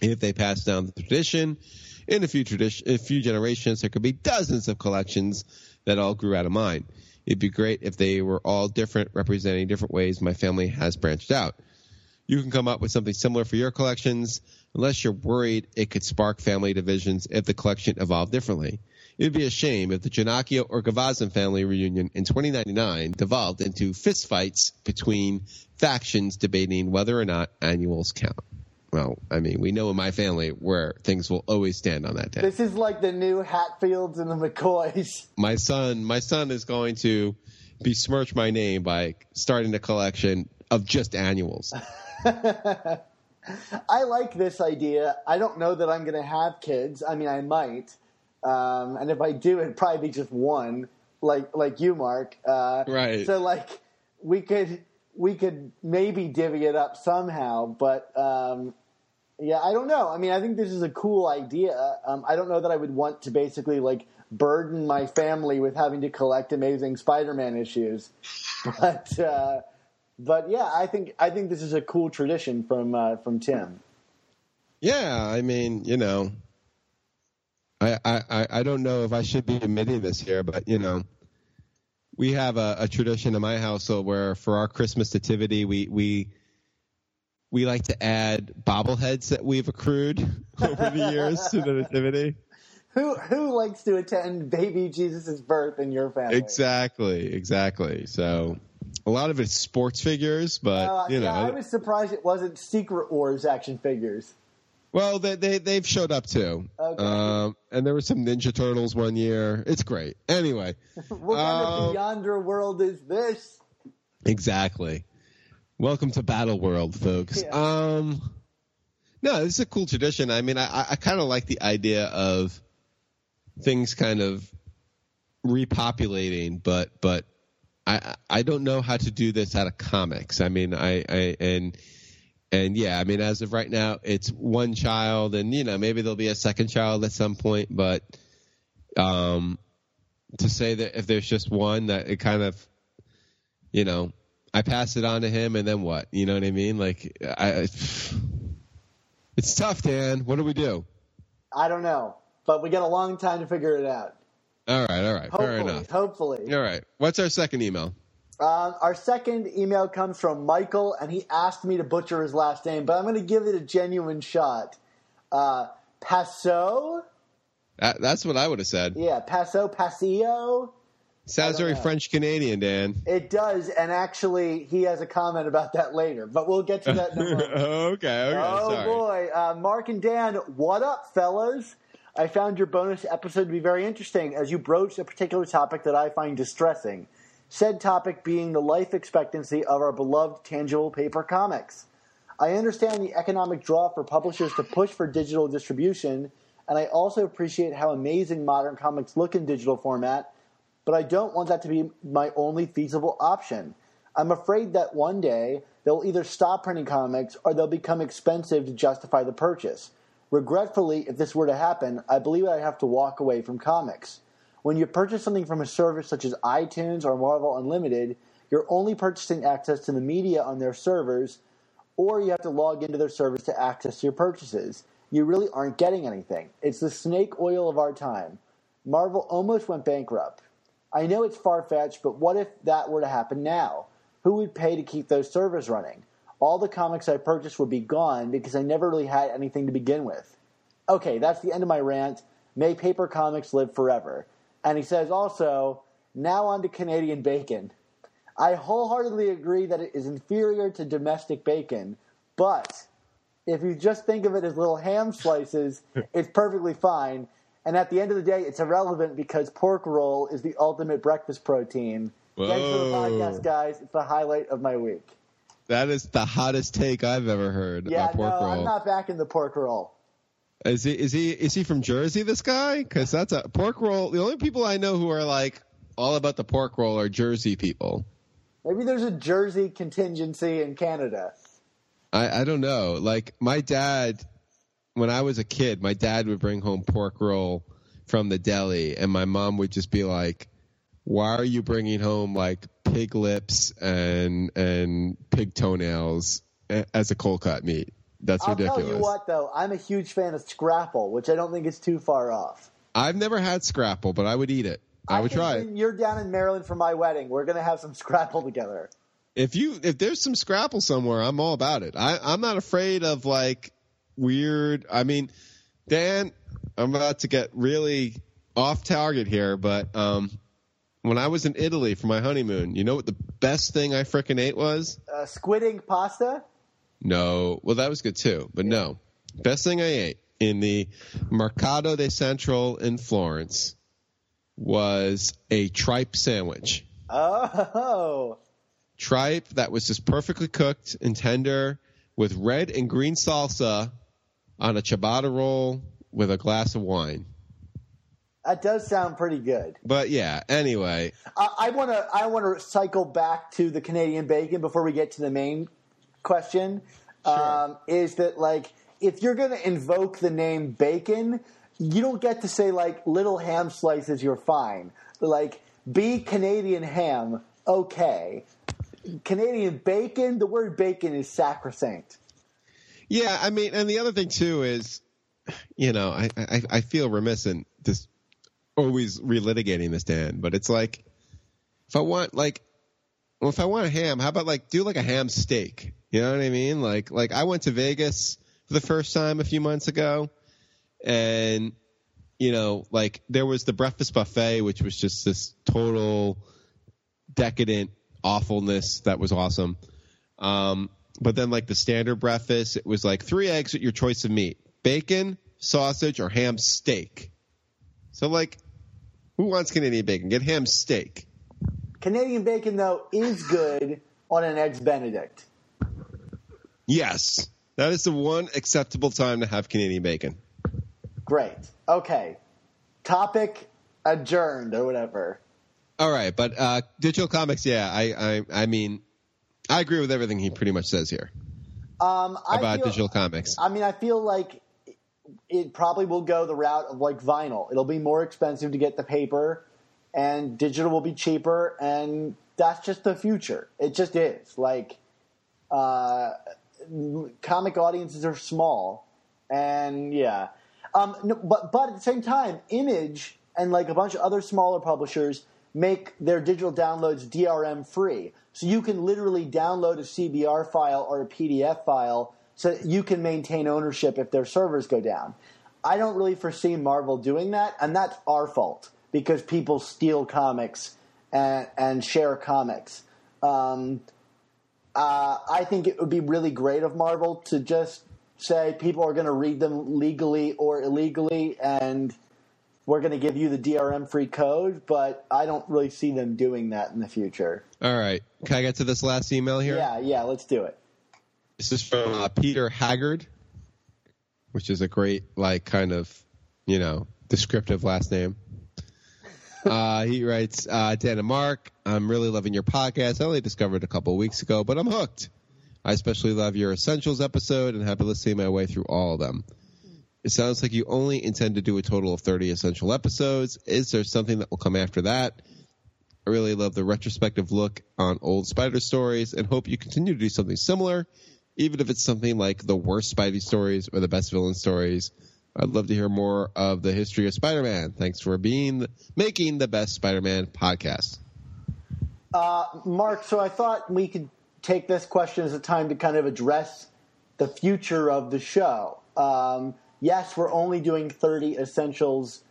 If they pass down the tradition, in a few tradition, a few generations, there could be dozens of collections that all grew out of mine. It'd be great if they were all different, representing different ways my family has branched out. You can come up with something similar for your collections, unless you're worried it could spark family divisions if the collection evolved differently. It would be a shame if the Ginocchio or Gvozden family reunion in 2099 devolved into fistfights between factions debating whether or not annuals count. Well, I mean, we know in my family where things will always stand on that day. This is like the new Hatfields and the McCoys. My son, my son is going to besmirch my name by starting a collection of just annuals. I like this idea. I don't know that I'm going to have kids. I mean, I might, um, and if I do, it'd probably be just one, like like you, Mark. Uh, Right. So like we could we could maybe divvy it up somehow, but um, yeah, I don't know. I mean, I think this is a cool idea. Um, I don't know that I would want to basically like burden my family with having to collect Amazing Spider-Man issues, but. Uh, but yeah, I think I think this is a cool tradition from uh, from Tim. Yeah, I mean, you know, I, I, I- don't know if I should be admitting this here, but you know, we have a, a tradition in my household where for our Christmas nativity, we we we like to add bobbleheads that we've accrued over the years to the nativity. Who who likes to attend baby Jesus' birth in your family? Exactly, exactly. So a lot of it's sports figures, but Uh, you know, yeah, I was surprised it wasn't Secret Wars action figures. Well, they they they've showed up too. Okay. Um, and there were some Ninja Turtles one year. It's great. Anyway. What kind Um, of yonder world is this? Exactly. Welcome to Battle World, folks. Yeah. Um, no, this is a cool tradition. I mean, I, I- I kind of like the idea of things kind of repopulating, but but I I don't know how to do this out of comics. I mean, I, I and and yeah, I mean, as of right now, it's one child, and you know, maybe there'll be a second child at some point, but um, to say that if there's just one, that it kind of, you know, I pass it on to him, and then what? You know what I mean? Like, I, it's tough, Dan. What do we do? I don't know, but we got a long time to figure it out. All right, all right, Hopefully, fair enough. hopefully. All right, what's our second email? Um, our second email comes from Michael, and he asked me to butcher his last name, but I'm going to give it a genuine shot. Uh, Passo? That, that's what I would have said. Yeah, Passo, Passio. Sounds very. French Canadian, Dan. It does, and actually, he has a comment about that later, but we'll get to that in a moment. okay, okay, oh sorry. boy, uh, Mark and Dan, what up, fellas? I found your bonus episode to be very interesting as you broached a particular topic that I find distressing. Said topic being the life expectancy of our beloved tangible paper comics. I understand the economic draw for publishers to push for digital distribution, and I also appreciate how amazing modern comics look in digital format, but I don't want that to be my only feasible option. I'm afraid that one day they'll either stop printing comics or they'll become expensive to justify the purchase. Regretfully, if this were to happen, I believe I'd have to walk away from comics. When you purchase something from a service such as iTunes or Marvel Unlimited, you're only purchasing access to the media on their servers, or you have to log into their service to access your purchases. You really aren't getting anything. It's the snake oil of our time. Marvel almost went bankrupt. I know it's far fetched, but what if that were to happen now? Who would pay to keep those servers running? All the comics I purchased would be gone because I never really had anything to begin with. Okay, that's the end of my rant. May paper comics live forever. And he says also, now on to Canadian bacon. I wholeheartedly agree that it is inferior to domestic bacon, but if you just think of it as little ham slices, it's perfectly fine. And at the end of the day, it's irrelevant because pork roll is the ultimate breakfast protein. Thanks for the podcast, guys. It's the highlight of my week. That is the hottest take I've ever heard Yeah, about pork no, roll. I'm not backing the pork roll. Is he is he is he from Jersey? This guy? Because that's a pork roll. The only people I know who are like all about the pork roll are Jersey people. Maybe there's a Jersey contingency in Canada. I I don't know. Like my dad, when I was a kid, my dad would bring home pork roll from the deli, and my mom would just be like, "Why are you bringing home like pig lips and and pig toenails as a cold cut meat?" That's ridiculous. I'll ridiculous. tell you what, though, I'm a huge fan of Scrapple, which I don't think is too far off. I've never had scrapple, but I would eat it. I, would try it. You're down in Maryland for my wedding. We're gonna have some Scrapple together. If you if there's some scrapple somewhere, I'm all about it. I, I'm not afraid of like weird. I mean, Dan, I'm about to get really off target here, but um, when I was in Italy for my honeymoon, you know what the best thing I frickin' ate was? Uh, squid ink pasta. No, well that was good too, but no, best thing I ate in the Mercato de Central in Florence was a tripe sandwich. Oh, tripe that was just perfectly cooked and tender with red and green salsa on a ciabatta roll with a glass of wine. that does sound pretty good. But yeah, anyway, I want to. I want to cycle back to the Canadian bacon before we get to the main question. Um, is that like if you're going to invoke the name bacon, you don't get to say like little ham slices. You're fine. Like be Canadian ham. Okay. Canadian bacon. The word bacon is sacrosanct. yeah, I mean, and the other thing too is, you know, I I, I feel remiss in just always relitigating this, Dan. But it's like, if I want like, well, if I want a ham, how about like do like a ham steak? You know what I mean? Like like I went to Vegas for the first time a few months ago, and you know, like there was the breakfast buffet, which was just this total decadent awfulness that was awesome. Um, but then like the standard breakfast, it was like three eggs with your choice of meat: bacon, sausage, or ham steak. So like, who wants Canadian bacon? Get ham steak. Canadian bacon though is good on an eggs Benedict. Yes, that is the one acceptable time to have Canadian bacon. Great. Okay. Topic adjourned or whatever. All right, but uh, digital comics, yeah, I, I, I mean, I agree with everything he pretty much says here Um, I about feel- digital comics. I mean, I feel like it probably will go the route of like vinyl. It'll be more expensive to get the paper, and digital will be cheaper, and that's just the future. It just is. Like, uh, comic audiences are small, and yeah. Um, no, but but at the same time, Image and like a bunch of other smaller publishers make their digital downloads DRM free, so you can literally download a CBR file or a PDF file, so that you can maintain ownership if their servers go down. I don't really foresee Marvel doing that, and that's our fault because people steal comics and, and share comics. Um, uh, I think it would be really great of Marvel to just say people are going to read them legally or illegally, and we're going to give you the DRM free code. But I don't really see them doing that in the future. All right. Can I get to this last email here? Yeah, yeah, let's do it. This is from uh, Peter Haggard, which is a great, like, kind of, you know, descriptive last name. Uh, he writes, uh, Dan and Mark, I'm really loving your podcast. I only discovered a couple weeks ago, but I'm hooked. I especially love your Essentials episode and been listening my way through all of them. It sounds like you only intend to do a total of 30 Essential episodes. Is there something that will come after that? I really love the retrospective look on old Spider stories and hope you continue to do something similar, even if it's something like the worst Spidey stories or the best villain stories. I'd love to hear more of the history of Spider-Man. Thanks for being making the best Spider-Man podcast. Uh, Mark, so I thought we could take this question as a time to kind of address the future of the show. Um, yes, we're only doing 30 essentials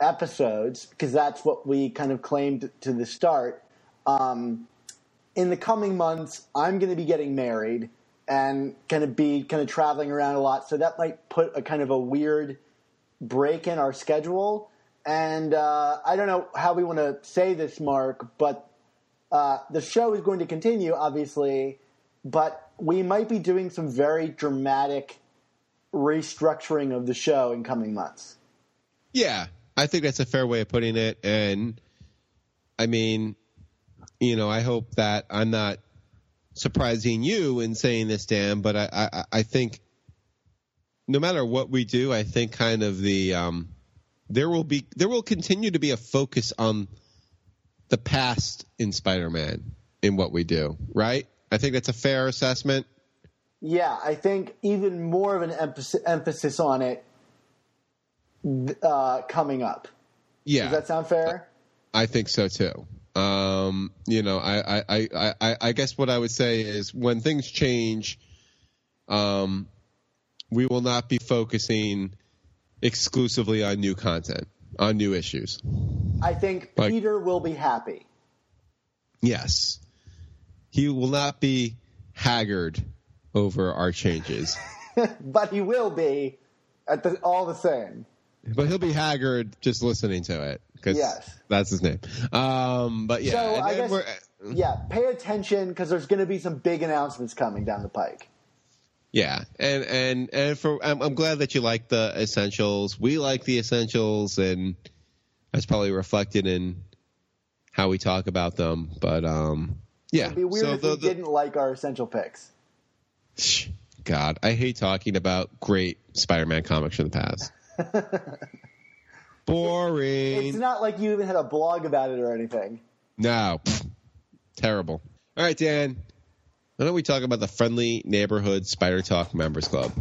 episodes because that's what we kind of claimed to the start. Um, in the coming months, I'm going to be getting married and going to be kind of traveling around a lot, so that might put a kind of a weird break in our schedule. And uh, I don't know how we want to say this, Mark, but uh, the show is going to continue, obviously, but we might be doing some very dramatic restructuring of the show in coming months. Yeah, I think that's a fair way of putting it. And I mean, you know, I hope that I'm not surprising you in saying this, Dan, but I, I, I think no matter what we do, I think kind of the um, there will be there will continue to be a focus on the past in Spider-Man in what we do, right? I think that's a fair assessment. Yeah, I think even more of an emphasis, emphasis on it uh, coming up. Yeah, Does that sound fair? I think so too. Um, you know, I, I, I, I, I guess what I would say is when things change, um, we will not be focusing exclusively on new content, on new issues. I think Like- Peter will be happy. Yes. He will not be haggard over our changes, but he will be at the, all the same. but he'll be haggard just listening to it because Yes. that's his name. Um, but yeah, So I guess- Yeah, pay attention because there's going to be some big announcements coming down the pike. Yeah, and and and for I'm, I'm glad that you like the essentials. We like the essentials, and that's probably reflected in how we talk about them. But um, yeah. It'd be weird so if the, we the- didn't like our essential picks. God, I hate talking about great Spider-Man comics from the past. Boring. It's not like you even had a blog about it or anything. No, terrible. All right, Dan. Why don't we talk about the Friendly Neighborhood Spider Talk Members Club?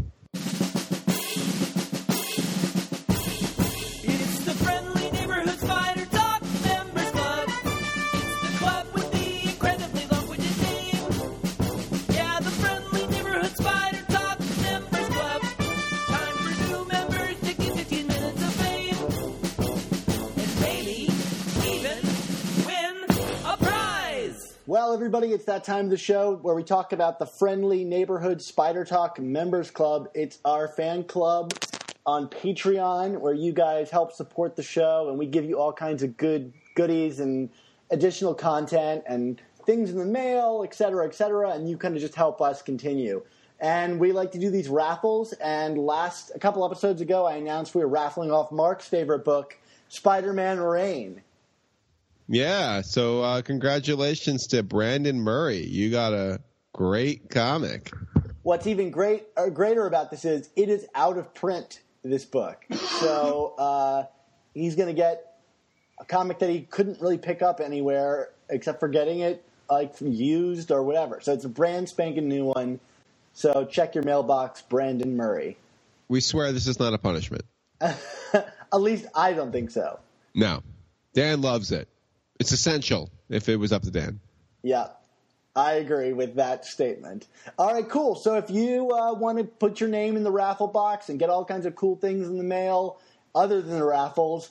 It's that time of the show where we talk about the friendly neighborhood Spider Talk Members Club. It's our fan club on Patreon where you guys help support the show and we give you all kinds of good goodies and additional content and things in the mail, et cetera, et cetera, and you kind of just help us continue. And we like to do these raffles. And last, a couple episodes ago, I announced we were raffling off Mark's favorite book, Spider Man Reign. Yeah, so uh, congratulations to Brandon Murray. You got a great comic. What's even great uh, greater about this is it is out of print. This book, so uh, he's going to get a comic that he couldn't really pick up anywhere except for getting it like used or whatever. So it's a brand spanking new one. So check your mailbox, Brandon Murray. We swear this is not a punishment. At least I don't think so. No. Dan loves it. It's essential if it was up to Dan. Yeah, I agree with that statement. All right, cool. So if you uh, want to put your name in the raffle box and get all kinds of cool things in the mail other than the raffles,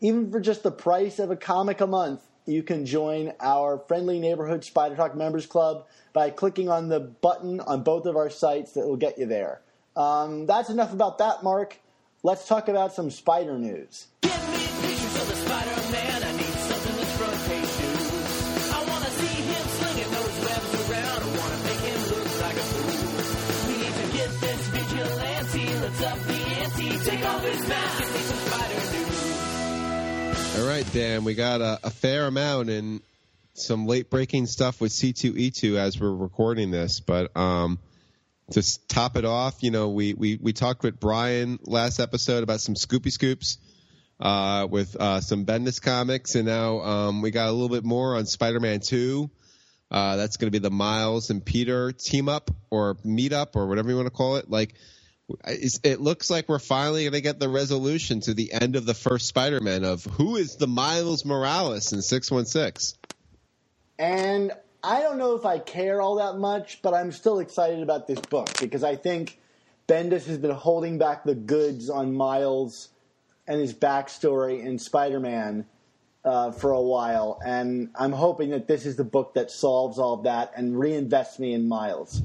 even for just the price of a comic a month, you can join our friendly neighborhood Spider Talk Members Club by clicking on the button on both of our sites that will get you there. Um, that's enough about that, Mark. Let's talk about some spider news. All right, Dan, we got a, a fair amount and some late breaking stuff with C2E2 as we're recording this, but um, to top it off, you know, we, we, we talked with Brian last episode about some Scoopy Scoops uh, with uh, some Bendis comics, and now um, we got a little bit more on Spider-Man 2. Uh, that's going to be the Miles and Peter team up or meet up or whatever you want to call it. Like, it looks like we're finally going to get the resolution to the end of the first Spider-Man of who is the Miles Morales in 616. And I don't know if I care all that much, but I'm still excited about this book because I think Bendis has been holding back the goods on Miles and his backstory in Spider Man uh, for a while. And I'm hoping that this is the book that solves all of that and reinvests me in Miles.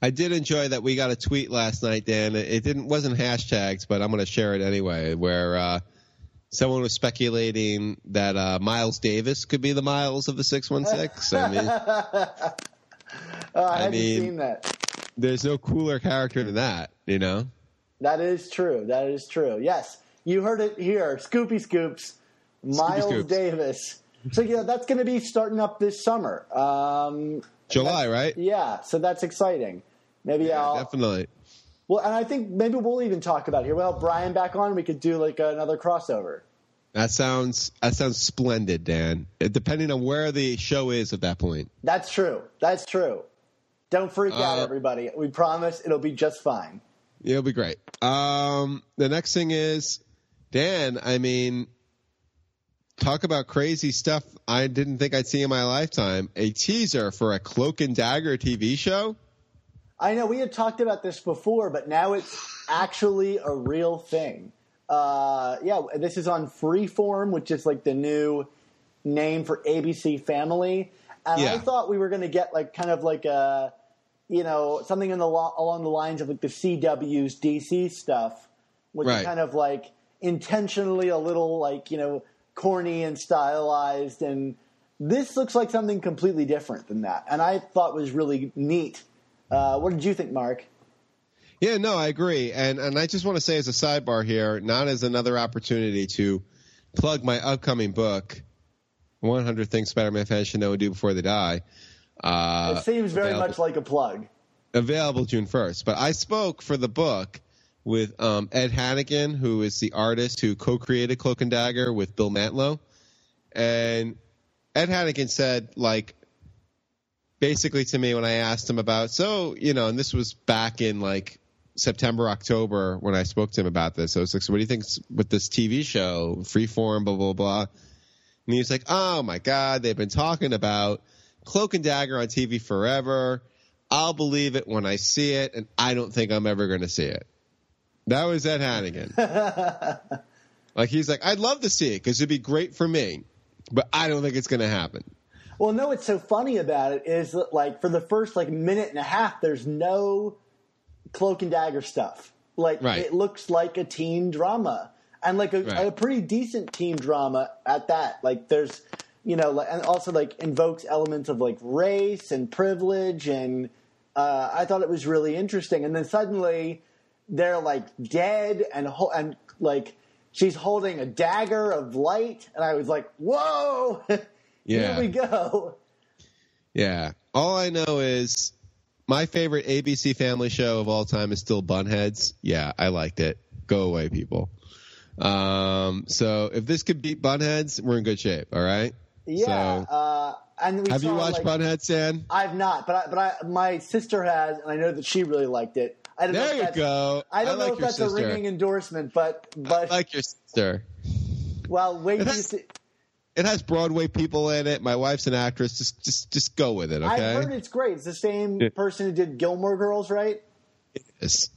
I did enjoy that we got a tweet last night, Dan. It didn't wasn't hashtags, but I'm going to share it anyway. Where uh, someone was speculating that uh, Miles Davis could be the Miles of the 616. I mean, Uh, I, hadn't mean- seen that. there's no cooler character than that, you know. That is true. That is true. Yes, you heard it here. Scoopy Scoops, Miles Scoops. Davis. So yeah, that's going to be starting up this summer. Um, July, right? yeah, so that's exciting. Maybe I'll. Definitely. Well, and I think maybe we'll even talk about it here. We'll have Brian back on. We could do like another crossover. That sounds that sounds splendid, Dan. Uh, Depending on where the show is at that point. That's true. That's true. Don't freak out, Uh, everybody. We promise it'll be just fine. It'll be great. Um, the next thing is, Dan. I mean, talk about crazy stuff I didn't think I'd see in my lifetime. A teaser for a Cloak and Dagger TV show. I know we had talked about this before, but now it's actually a real thing. Uh, yeah, this is on Freeform, which is like the new name for ABC Family. And I thought we were going to get like kind of like a, you know, something in the lo- along the lines of like the CW's DC stuff, which is kind of like intentionally a little like you know corny and stylized and this looks like something completely different than that and i thought was really neat uh, what did you think mark Yeah, no, I agree. And and I just want to say as a sidebar here, not as another opportunity to plug my upcoming book, 100 Things Spider-Man fans should know and do before they die. Uh, it seems very available- much like a plug available June 1st. But I spoke for the book with um, Ed Hannigan, who is the artist who co-created Cloak and Dagger with Bill Mantlo. And Ed Hannigan said, like, basically to me when I asked him about, so, you know, and this was back in like September, October when I spoke to him about this. I was like, so what do you think with this TV show, Freeform, blah, blah, blah. And he was like, oh my God, they've been talking about Cloak and Dagger on TV forever. I'll believe it when I see it, and I don't think I'm ever going to see it. That was Ed Hannigan. like he's like, I'd love to see it because it'd be great for me, but I don't think it's going to happen. Well no what's so funny about it is that like for the first like minute and a half there's no cloak and dagger stuff. Like Right. it looks like a teen drama. And like a, Right. a pretty decent teen drama at that. Like there's you know like, and also like invokes elements of like race and privilege and uh, i thought it was really interesting. And then suddenly they're like dead and ho- and like she's holding a dagger of light. And i was like whoa Yeah. here we go Yeah. All I know is my favorite ABC family show of all time is still Bunheads. Yeah, I liked it. Go away, people. Um, so if this could beat Bunheads, we're in good shape. All right. yeah So, uh, and we have you watched like, Bunheads, Dan? i've not but I, but I, my sister has and i know that she really liked it i don't know There if you go. i don't I like know if that's a ringing endorsement but but I like your sister. well wait till you see It has Broadway people in it. My wife's an actress. Just, just, just go with it. Okay. I've heard it's great. It's the same Yeah. person who did Gilmore Girls, right? Yes.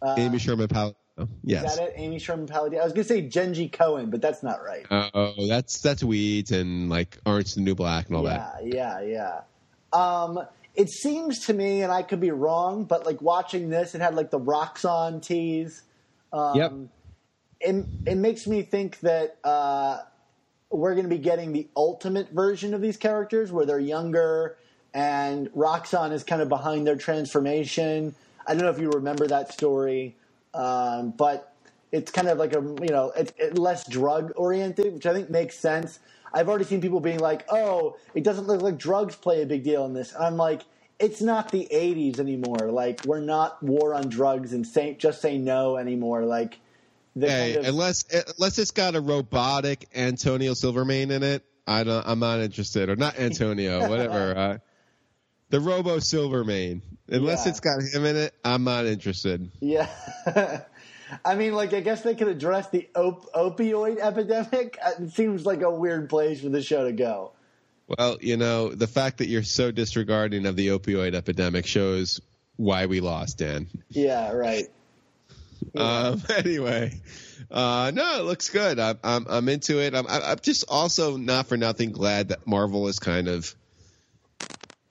Uh, Amy Sherman Palladino. Yes. Is that it? Amy Sherman Palladino. I was gonna say Jenji Kohan, but that's not right. Oh, that's that's Weeds and like Orange the New Black and all yeah, that. yeah, yeah. Um, it seems to me, and I could be wrong, but like watching this, it had like the Roxxon tease. Um, Yep. It, it makes me think that uh, we're going to be getting the ultimate version of these characters, where they're younger, and Roxxon is kind of behind their transformation. I don't know if you remember that story, um, but it's kind of like a you know it's it less drug oriented, which I think makes sense. I've already seen people being like, "Oh, it doesn't look like drugs play a big deal in this." I'm like, "It's not the '80s anymore. Like we're not war on drugs and say just say no anymore." Like Hey, of- unless unless it's got a robotic Antonio Silvermane in it, I don't. I'm not interested. Or not Antonio, whatever. Uh, the Robo Silvermane. Unless Yeah. it's got him in it, I'm not interested. Yeah. I mean, like, I guess they could address the op- opioid epidemic. Uh, It seems like a weird place for the show to go. Well, you know, the fact that you're so disregarding of the opioid epidemic shows why we lost, Dan. Yeah, right. Um, anyway, uh, no, it looks good. I'm, I'm, I'm into it. I'm, I'm just also not for nothing glad that Marvel is kind of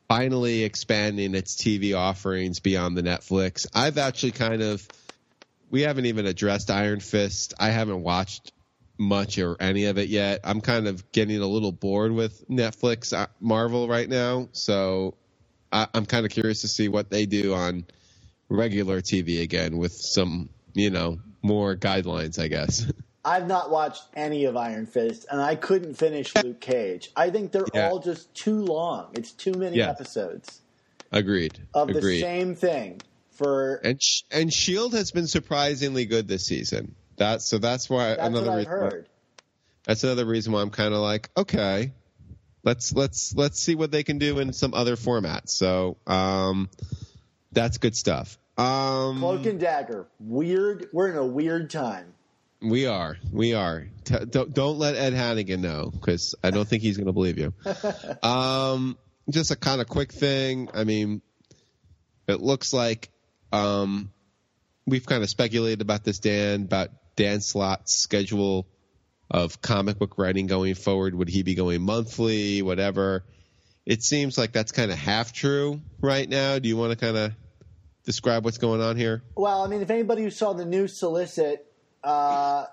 finally expanding its TV offerings beyond the Netflix. I've actually kind of, we haven't even addressed Iron Fist. I haven't watched much or any of it yet. I'm kind of getting a little bored with Netflix uh, Marvel right now. So I, I'm kind of curious to see what they do on regular TV again with some, you know, more guidelines, I guess. I've not watched any of Iron Fist, and I couldn't finish Luke Cage. I think they're Yeah. all just too long. It's too many Yeah. episodes Agreed. of the same thing. For and Sh- and Shield has been surprisingly good this season. That so that's why that's another reason why- heard. that's another reason why I'm kind of like okay, let's let's let's see what they can do in some other format. So um, that's good stuff. Um, Cloak and Dagger. Weird. We're in a weird time. We are. We are. T- don't, don't let Ed Hannigan know because I don't think he's going to believe you. um, just a kind of quick thing. I mean, it looks like um, we've kind of speculated about this, Dan, about Dan Slott's schedule of comic book writing going forward. Would he be going monthly, whatever? It seems like that's kind of half true right now. Do you want to kind of describe what's going on here? Well, I mean, if anybody who saw the new solicit, uh,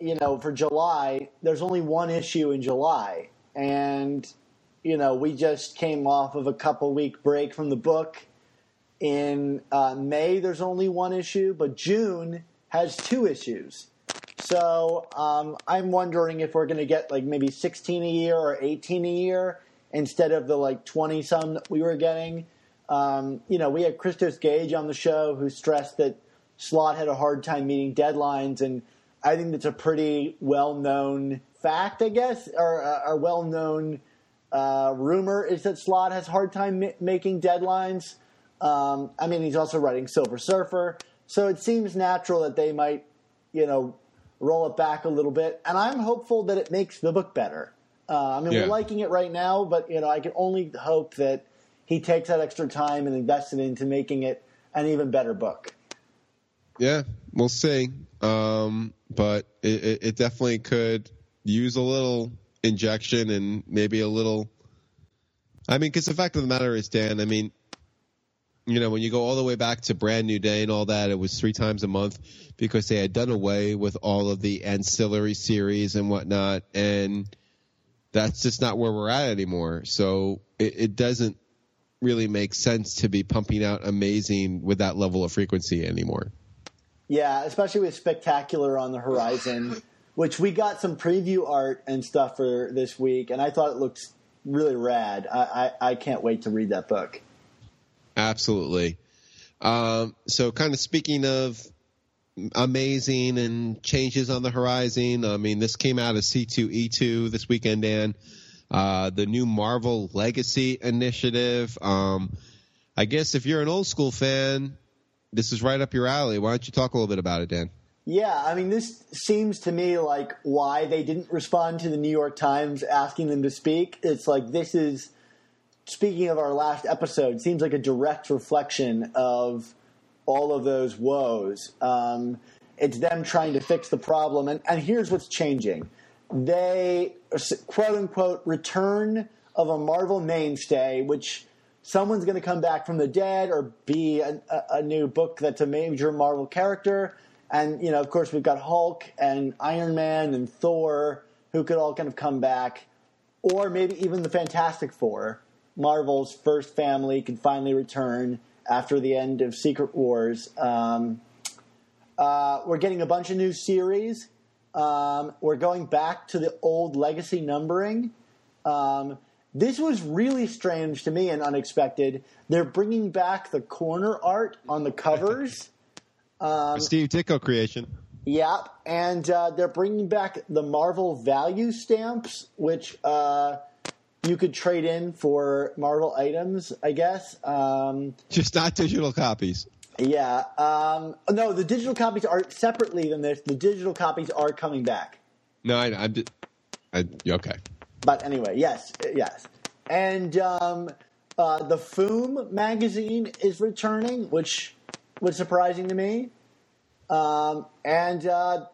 you know, for July, there's only one issue in July, and you know, we just came off of a couple week break from the book. In uh, May, there's only one issue, but June has two issues. So um, I'm wondering if we're going to get like maybe 16 a year or 18 a year instead of the like 20 some that we were getting. Um, you know, we had Christos Gage on the show who stressed that Slott had a hard time meeting deadlines, and I think that's a pretty well known fact, I guess, or uh, a well known uh, rumor is that Slott has a hard time ma- making deadlines. Um, I mean, he's also writing Silver Surfer, so it seems natural that they might, you know, roll it back a little bit. And I'm hopeful that it makes the book better. Uh, I mean, Yeah. we're liking it right now, but you know, I can only hope that he takes that extra time and invests it into making it an even better book. Yeah, we'll see. Um, but it, it, it definitely could use a little injection and maybe a little. I mean, because the fact of the matter is, Dan. I mean, you know, when you go all the way back to Brand New Day and all that, it was three times a month because they had done away with all of the ancillary series and whatnot, and that's just not where we're at anymore. So it, it doesn't really make sense to be pumping out amazing with that level of frequency anymore. Yeah, especially with Spectacular on the horizon, which we got some preview art and stuff for this week, and I thought it looks really rad. I, I, I can't wait to read that book. Absolutely. Um, so, kind of speaking of amazing and changes on the horizon, I mean, this came out of C2E2 this weekend, Dan. Uh, the new Marvel Legacy Initiative. Um, I guess if you're an old school fan, this is right up your alley. Why don't you talk a little bit about it, Dan? Yeah, I mean, this seems to me like why they didn't respond to the New York Times asking them to speak. It's like this is, speaking of our last episode, seems like a direct reflection of all of those woes. Um, it's them trying to fix the problem. And, and here's what's changing they, quote unquote, return of a Marvel mainstay, which someone's going to come back from the dead or be a, a, new book that's a major Marvel character. And, you know, of course, we've got Hulk and Iron Man and Thor who could all kind of come back. Or maybe even the Fantastic Four. Marvel's first family can finally return after the end of Secret Wars. Um, uh, we're getting a bunch of new series. Um, we're going back to the old legacy numbering. Um, this was really strange to me and unexpected. They're bringing back the corner art on the covers. Um, Steve Ditko creation. Yep, and uh, they're bringing back the Marvel value stamps, which uh, you could trade in for Marvel items, I guess. Um, Just not digital copies. Yeah. Um, no, the digital copies are separately than this. The digital copies are coming back. No, I, I'm. I, okay. But anyway, yes, yes, and um, uh, the Foom magazine is returning, which was surprising to me. Um, and uh,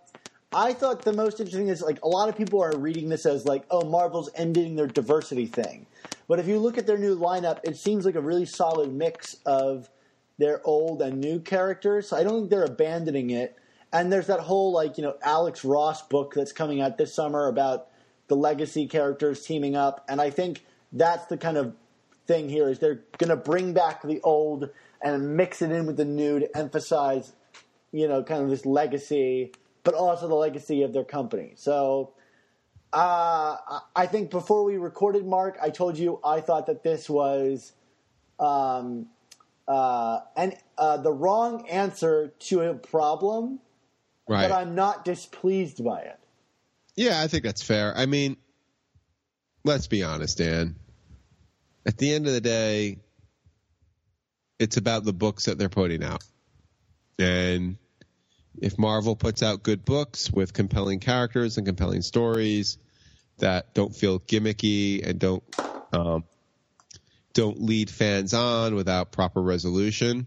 I thought the most interesting is like a lot of people are reading this as like, oh, Marvel's ending their diversity thing. But if you look at their new lineup, it seems like a really solid mix of their old and new characters. So I don't think they're abandoning it. And there's that whole like you know Alex Ross book that's coming out this summer about the legacy characters teaming up, and I think that's the kind of thing here is they're going to bring back the old and mix it in with the new to emphasize you know kind of this legacy, but also the legacy of their company. So. Uh, I think before we recorded, Mark, I told you I thought that this was um, uh, and uh, the wrong answer to a problem, right. but I'm not displeased by it. Yeah, I think that's fair. I mean, let's be honest, Dan. At the end of the day, it's about the books that they're putting out. And if Marvel puts out good books with compelling characters and compelling stories that don't feel gimmicky and don't um, don't lead fans on without proper resolution,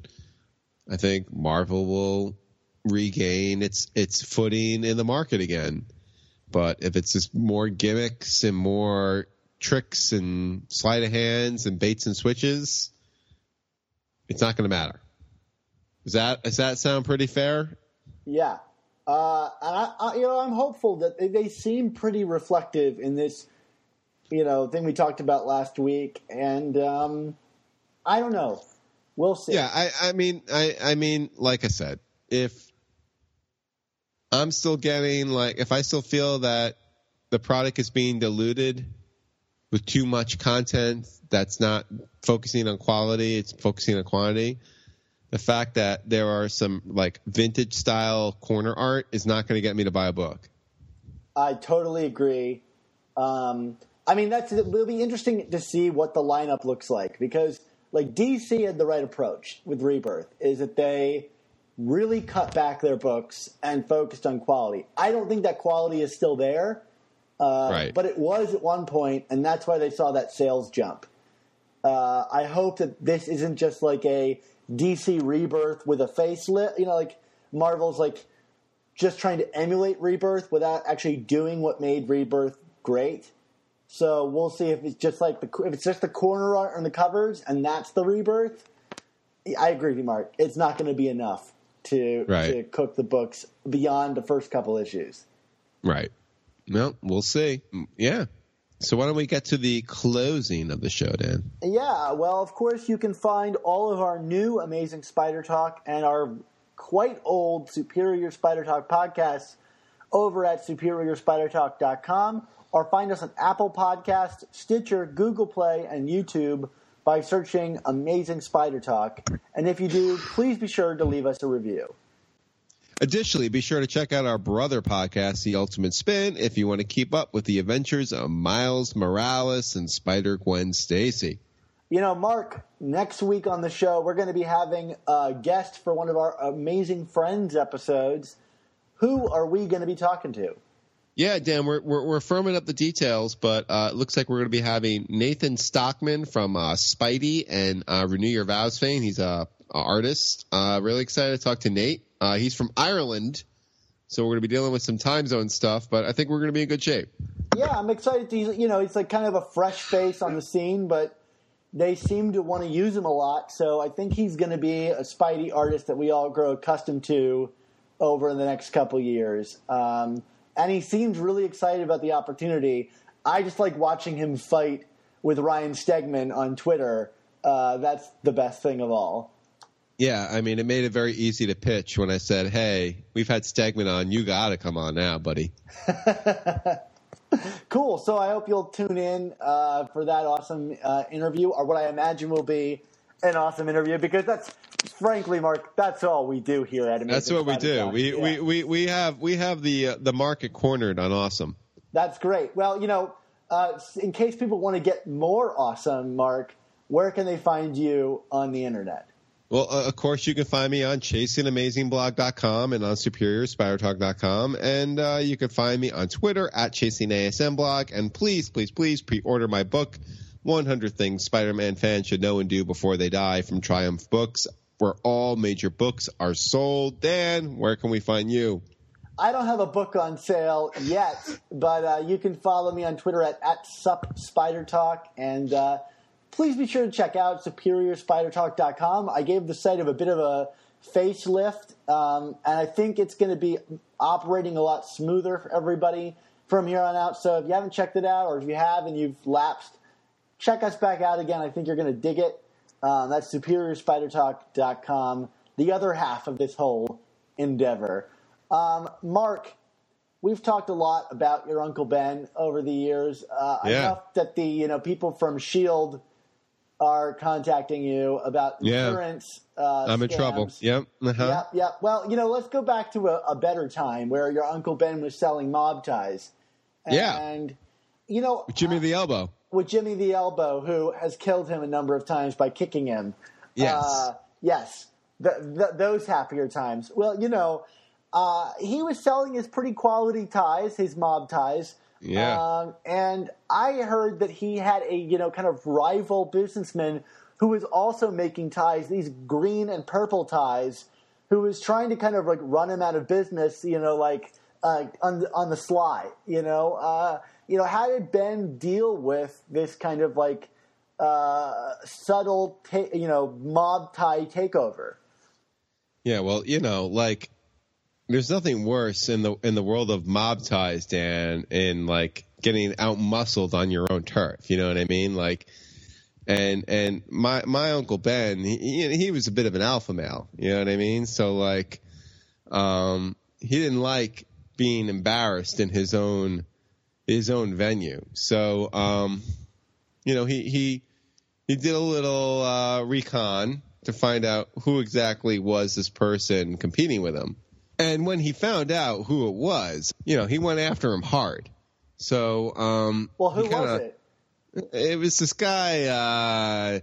I think Marvel will regain its its footing in the market again. But if it's just more gimmicks and more tricks and sleight of hands and baits and switches, it's not going to matter. Does that does that sound pretty fair? Yeah, uh, I, I, you know I'm hopeful that they, they seem pretty reflective in this you know thing we talked about last week, and um, I don't know. We'll see. Yeah, I, I mean, I, I mean, like I said, if I'm still getting like, if I still feel that the product is being diluted with too much content that's not focusing on quality, it's focusing on quantity. The fact that there are some like vintage style corner art is not going to get me to buy a book. I totally agree. Um, I mean, that's it'll be interesting to see what the lineup looks like because like DC had the right approach with Rebirth is that they really cut back their books and focused on quality. I don't think that quality is still there, uh, right. but it was at one point, and that's why they saw that sales jump. Uh, I hope that this isn't just like a DC Rebirth with a facelift. You know, like Marvel's like just trying to emulate Rebirth without actually doing what made Rebirth great. So we'll see if it's just like the if it's just the corner art on the covers and that's the rebirth. I agree with you, Mark. It's not going to be enough to right. to cook the books beyond the first couple issues. Right. Well, we'll see. Mm, yeah. So why don't we get to the closing of the show, Dan? Yeah. Well, of course, you can find all of our new amazing Spider Talk and our quite old Superior Spider Talk podcasts over at superiorspidertalk.com or find us on Apple Podcast, Stitcher, Google Play, and YouTube by searching Amazing Spider Talk. And if you do, please be sure to leave us a review. Additionally, be sure to check out our brother podcast, The Ultimate Spin, if you want to keep up with the adventures of Miles Morales and Spider Gwen Stacy. You know, Mark, next week on the show, we're going to be having a guest for one of our Amazing Friends episodes. Who are we going to be talking to? Yeah, Dan, we're, we're, we're firming up the details, but uh, it looks like we're going to be having Nathan Stockman from uh, Spidey and uh, Renew Your Vows fame. He's a, artist. Uh, really excited to talk to Nate. Uh, he's from Ireland, So we're going to be dealing with some time zone stuff, but I think we're going to be in good shape. Yeah, I'm excited. To, you know, he's like kind of a fresh face on the scene, but they seem to want to use him a lot. So I think he's going to be a Spidey artist that we all grow accustomed to over the next couple years. Um, and he seems really excited about the opportunity. I just like watching him fight with Ryan Stegman on Twitter. Uh, that's the best thing of all. Yeah, I mean, it made it very easy to pitch when I said, "Hey, we've had Stegman on. You got to come on now, buddy." cool. So I hope you'll tune in uh, for that awesome uh, interview, or what I imagine will be an awesome interview, because that's frankly, Mark, that's all we do here at Amazing That's what we do. We, yeah. we, we we have we have the uh, the market cornered on awesome. That's great. Well, you know, uh, in case people want to get more awesome, Mark, where can they find you on the internet? Well, uh, of course, you can find me on chasingamazingblog.com and on superiorspidertalk.com. And uh, you can find me on Twitter at chasingasmblog. And please, please, please pre-order my book, 100 Things Spider-Man fans should know and do before they die from Triumph Books, where all major books are sold. Dan, where can we find you? I don't have a book on sale yet, but uh, you can follow me on Twitter at, at SupSpiderTalk. And uh, please be sure to check out SuperiorSpiderTalk.com. I gave the site of a bit of a facelift, um, and I think it's going to be operating a lot smoother for everybody from here on out. So if you haven't checked it out, or if you have and you've lapsed, check us back out again. I think you're going to dig it. Um, that's SuperiorSpiderTalk.com, the other half of this whole endeavor. Um, Mark, we've talked a lot about your Uncle Ben over the years. Uh, yeah. Enough that the you know people from Shield are contacting you about insurance. Yeah. Uh, I'm scams. in trouble. Yep. Uh-huh. Yep. Yep. Well, you know, let's go back to a, a, better time where your Uncle Ben was selling mob ties. And, yeah. You know, with Jimmy uh, the Elbow. With Jimmy the Elbow, who has killed him a number of times by kicking him. Yes. Uh, yes. The, the, those happier times. Well, you know, uh, he was selling his pretty quality ties, his mob ties yeah. Um, and I heard that he had a you know kind of rival businessman who was also making ties, these green and purple ties, who was trying to kind of like run him out of business. You know, like uh, on on the sly. You know, uh, you know how did Ben deal with this kind of like uh, subtle, ta- you know, mob tie takeover? Yeah, well, you know, like there's nothing worse in the in the world of mob ties, Dan, in like getting out muscled on your own turf. You know what I mean? Like, and and my my uncle Ben, he he was a bit of an alpha male. You know what I mean? So like, um, he didn't like being embarrassed in his own his own venue. So um, you know, he he he did a little uh, recon to find out who exactly was this person competing with him. And when he found out who it was, you know, he went after him hard. So, um, well, who kinda, was it? It was this guy, uh,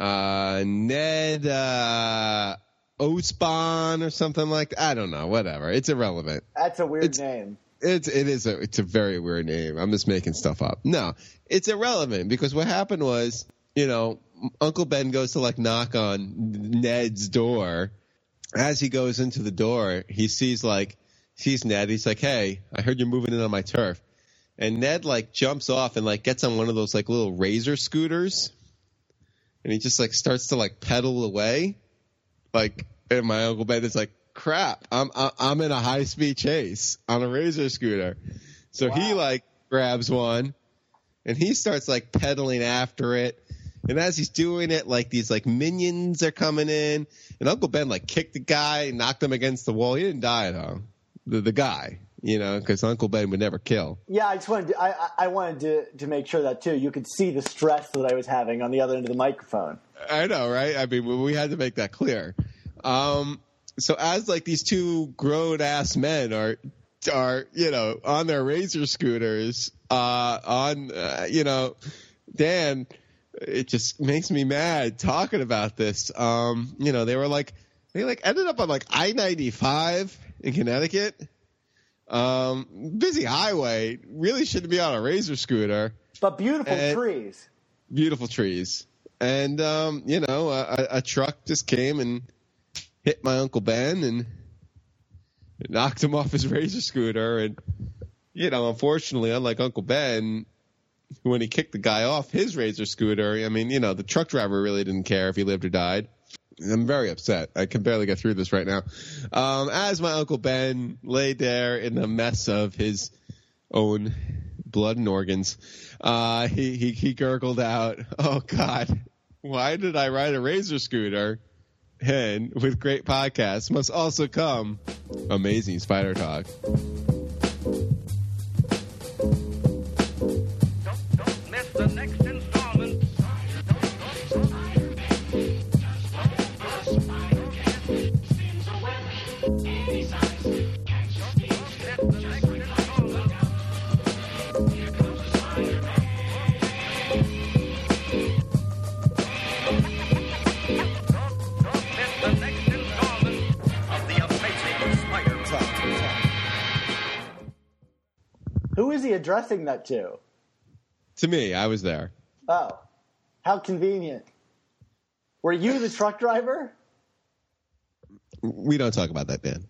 uh, Ned, uh, Osborn or something like that. I don't know, whatever. It's irrelevant. That's a weird it's, name. It's, it is a, it's a very weird name. I'm just making stuff up. No, it's irrelevant because what happened was, you know, Uncle Ben goes to like knock on Ned's door as he goes into the door, he sees like sees Ned. He's like, "Hey, I heard you're moving in on my turf." And Ned like jumps off and like gets on one of those like little razor scooters, and he just like starts to like pedal away, like. And my uncle Ben is like, "Crap, I'm I'm in a high speed chase on a razor scooter," so wow. he like grabs one, and he starts like pedaling after it. And as he's doing it, like these like minions are coming in, and Uncle Ben like kicked the guy, knocked him against the wall. He didn't die though. The the guy, you know, because Uncle Ben would never kill. Yeah, I just wanted to, I I wanted to to make sure that too. You could see the stress that I was having on the other end of the microphone. I know, right? I mean, we had to make that clear. Um, so as like these two grown ass men are are you know on their razor scooters, uh, on uh, you know, Dan it just makes me mad talking about this. Um, you know, they were like, they like ended up on like I ninety five in Connecticut. Um, busy highway. Really shouldn't be on a razor scooter. But beautiful and trees. Beautiful trees. And um, you know, a, a truck just came and hit my uncle Ben, and knocked him off his razor scooter, and you know, unfortunately, unlike Uncle Ben, when he kicked the guy off his razor scooter, I mean, you know, the truck driver really didn't care if he lived or died. I'm very upset. I can barely get through this right now. Um, as my Uncle Ben lay there in the mess of his own blood and organs, uh, he, he, he gurgled out, Oh God, why did I ride a razor scooter? And with great podcasts must also come amazing spider talk. Who is he addressing that to? To me, I was there. Oh, how convenient. Were you the truck driver? We don't talk about that, Dan.